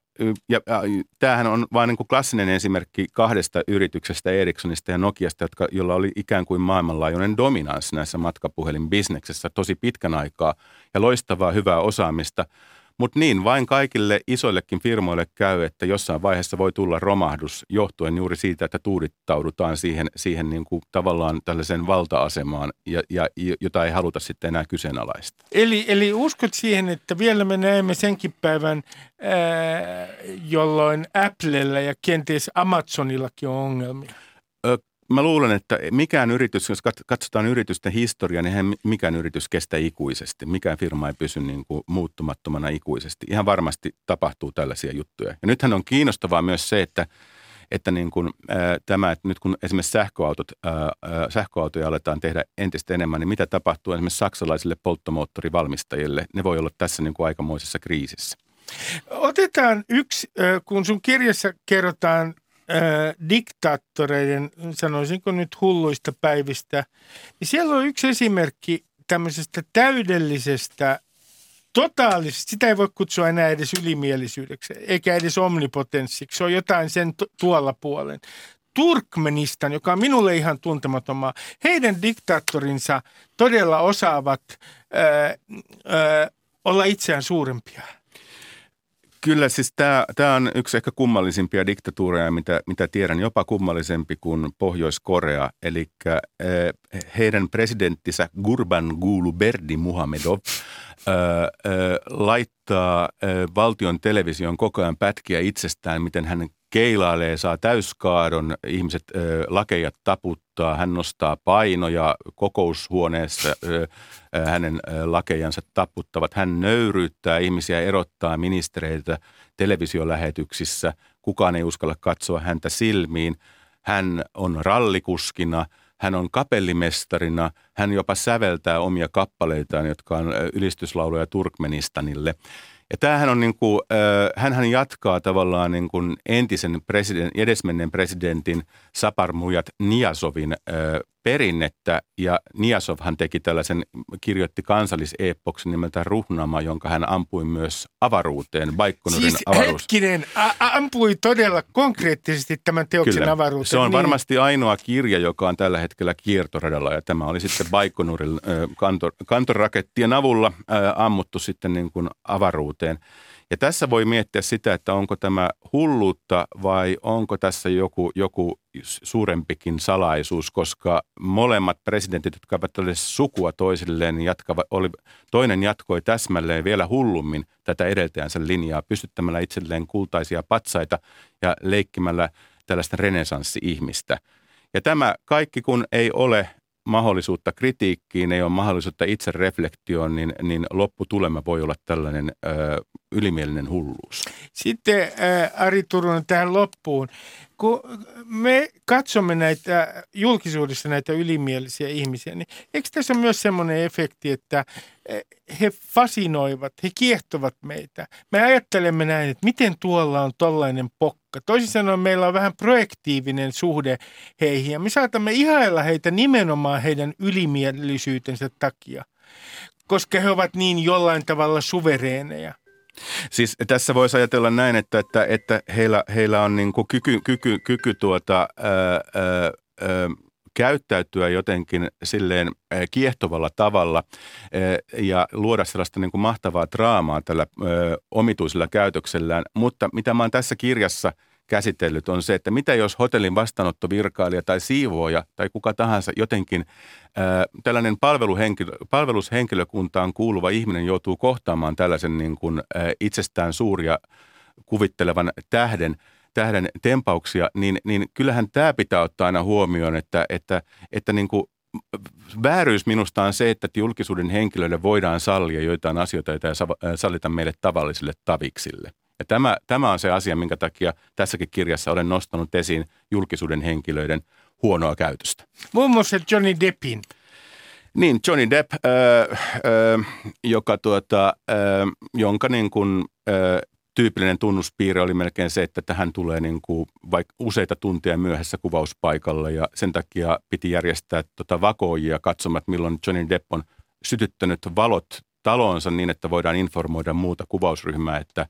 ja, ja tämähän on vain niin kuin klassinen esimerkki kahdesta yrityksestä, Ericssonista ja Nokiasta, jotka, jolla oli ikään kuin maailmanlaajuinen dominanssi näissä matkapuhelinbisneksessä tosi pitkän aikaa. Ja loistavaa hyvää osaamista – mutta niin, vain kaikille isoillekin firmoille käy, että jossain vaiheessa voi tulla romahdus johtuen juuri siitä, että tuudittaudutaan siihen, siihen niin kuin tavallaan tällaiseen valta-asemaan, ja, ja, jota ei haluta sitten enää kyseenalaista. Eli, eli uskot siihen, että vielä me näemme senkin päivän, ää, jolloin Applella ja kenties Amazonillakin on ongelmia? Mä luulen, että mikään yritys, jos katsotaan yritysten historiaa, niin eihän mikään yritys kestä ikuisesti. Mikään firma ei pysy niin kuin muuttumattomana ikuisesti. Ihan varmasti tapahtuu tällaisia juttuja. Ja nythän on kiinnostavaa myös se, että, että niin kuin, ää, tämä, että nyt kun esimerkiksi sähköautot, ää, sähköautoja aletaan tehdä entistä enemmän, niin mitä tapahtuu esimerkiksi saksalaisille polttomoottorivalmistajille? Ne voi olla tässä niin kuin aikamoisessa kriisissä. Otetaan yksi, kun sun kirjassa kerrotaan diktaattoreiden, sanoisinko nyt hulluista päivistä, niin siellä on yksi esimerkki tämmöisestä täydellisestä, totaalisesta, sitä ei voi kutsua enää edes ylimielisyydeksi, eikä edes omnipotenssiksi, se on jotain sen tuolla puolen. Turkmenistan, joka on minulle ihan tuntematon maa, heidän diktaattorinsa todella osaavat ää, ää, olla itseään suurempia. Kyllä siis tämä on yksi ehkä kummallisimpia diktatuureja, mitä, mitä tiedän, jopa kummallisempi kuin Pohjois-Korea. Eli heidän presidenttinsä Gurban Gulu Berdi Muhamedov laittaa valtion television koko ajan pätkiä itsestään, miten hän keilailee, saa täyskaadon, ihmiset ö, lakeja taputtaa, hän nostaa painoja kokoushuoneessa, ö, hänen lakejansa taputtavat, hän nöyryyttää ihmisiä, erottaa ministereitä televisiolähetyksissä, kukaan ei uskalla katsoa häntä silmiin, hän on rallikuskina, hän on kapellimestarina, hän jopa säveltää omia kappaleitaan, jotka on ylistyslauluja Turkmenistanille – ja tämähän on niin kuin, äh, hänhän jatkaa tavallaan niin kuin entisen president, edesmenneen presidentin Saparmujat Niasovin äh, perinnettä ja Niasovhan teki tällaisen, kirjoitti kansalliseepoksen nimeltä Ruhnama, jonka hän ampui myös avaruuteen, Baikkonurin siis avaruus. hetkinen, a- ampui todella konkreettisesti tämän teoksen Kyllä. avaruuteen. Se on niin. varmasti ainoa kirja, joka on tällä hetkellä kiertoradalla ja tämä oli sitten Baikkonurin äh, kantor, kantorakettien avulla äh, ammuttu sitten niin kuin avaruuteen. Ja tässä voi miettiä sitä, että onko tämä hulluutta vai onko tässä joku, joku suurempikin salaisuus, koska molemmat presidentit, jotka ole sukua toisilleen, jatkava, oli, toinen jatkoi täsmälleen vielä hullummin tätä edeltäjänsä linjaa, pystyttämällä itselleen kultaisia patsaita ja leikkimällä tällaista renesanssi-ihmistä. Ja tämä kaikki, kun ei ole mahdollisuutta kritiikkiin, ei ole mahdollisuutta itse reflektioon, niin, niin lopputulema voi olla tällainen ö, ylimielinen hulluus. Sitten ää, Ari Turunen tähän loppuun. Kun me katsomme näitä julkisuudessa näitä ylimielisiä ihmisiä, niin eikö tässä ole myös semmoinen efekti, että he fasinoivat, he kiehtovat meitä. Me ajattelemme näin, että miten tuolla on tollainen pokka. Toisin sanoen meillä on vähän projektiivinen suhde heihin ja me saatamme ihailla heitä nimenomaan heidän ylimielisyytensä takia, koska he ovat niin jollain tavalla suvereeneja. Siis tässä voisi ajatella näin, että, että, että heillä, heillä on niin kuin kyky, kyky, kyky tuota, ää, ää, käyttäytyä jotenkin silleen kiehtovalla tavalla ja luoda sellaista niin kuin mahtavaa draamaa tällä omituisella käytöksellään. Mutta mitä mä oon tässä kirjassa käsitellyt on se, että mitä jos hotellin vastaanottovirkailija tai siivooja tai kuka tahansa jotenkin ää, tällainen palveluhenkilö, palvelushenkilökuntaan kuuluva ihminen joutuu kohtaamaan tällaisen niin kuin, ää, itsestään suuria kuvittelevan tähden, tähden tempauksia, niin, niin kyllähän tämä pitää ottaa aina huomioon, että, että, että niin kuin vääryys minusta on se, että julkisuuden henkilöille voidaan sallia joitain asioita, joita ei sallita meille tavallisille taviksille. Ja tämä, tämä on se asia, minkä takia tässäkin kirjassa olen nostanut esiin julkisuuden henkilöiden huonoa käytöstä. Muun muassa Johnny Deppin. Niin, Johnny Depp, äh, äh, joka tuota, äh, jonka niin kuin, äh, tyypillinen tunnuspiirre oli melkein se, että tähän tulee niin kuin vaikka useita tunteja myöhässä kuvauspaikalla ja sen takia piti järjestää tota vakoojia katsomaan, että milloin Johnny Depp on sytyttänyt valot talonsa niin, että voidaan informoida muuta kuvausryhmää, että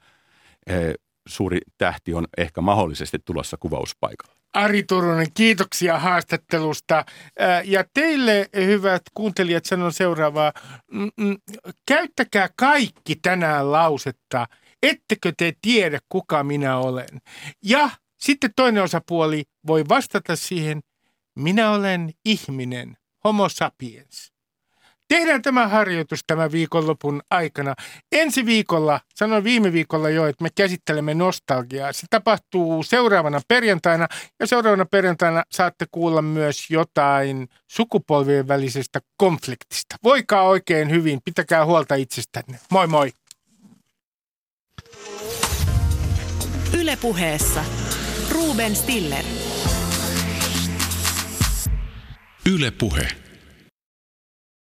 suuri tähti on ehkä mahdollisesti tulossa kuvauspaikalla. Ari Turunen, kiitoksia haastattelusta. Ää, Ja teille, hyvät kuuntelijat, sanon seuraavaa. Mm, mm, Käyttäkää kaikki tänään lausetta, ettekö te tiedä, kuka minä olen. Ja sitten toinen osapuoli voi vastata siihen, minä olen ihminen, homo sapiens. Tehdään tämä harjoitus tämän viikonlopun aikana. Ensi viikolla, sanoin viime viikolla jo, että me käsittelemme nostalgiaa. Se tapahtuu seuraavana perjantaina ja seuraavana perjantaina saatte kuulla myös jotain sukupolvien välisestä konfliktista. Voikaa oikein hyvin, pitäkää huolta itsestänne. Moi moi! Ylepuheessa Ruben Stiller. Yle Puhe.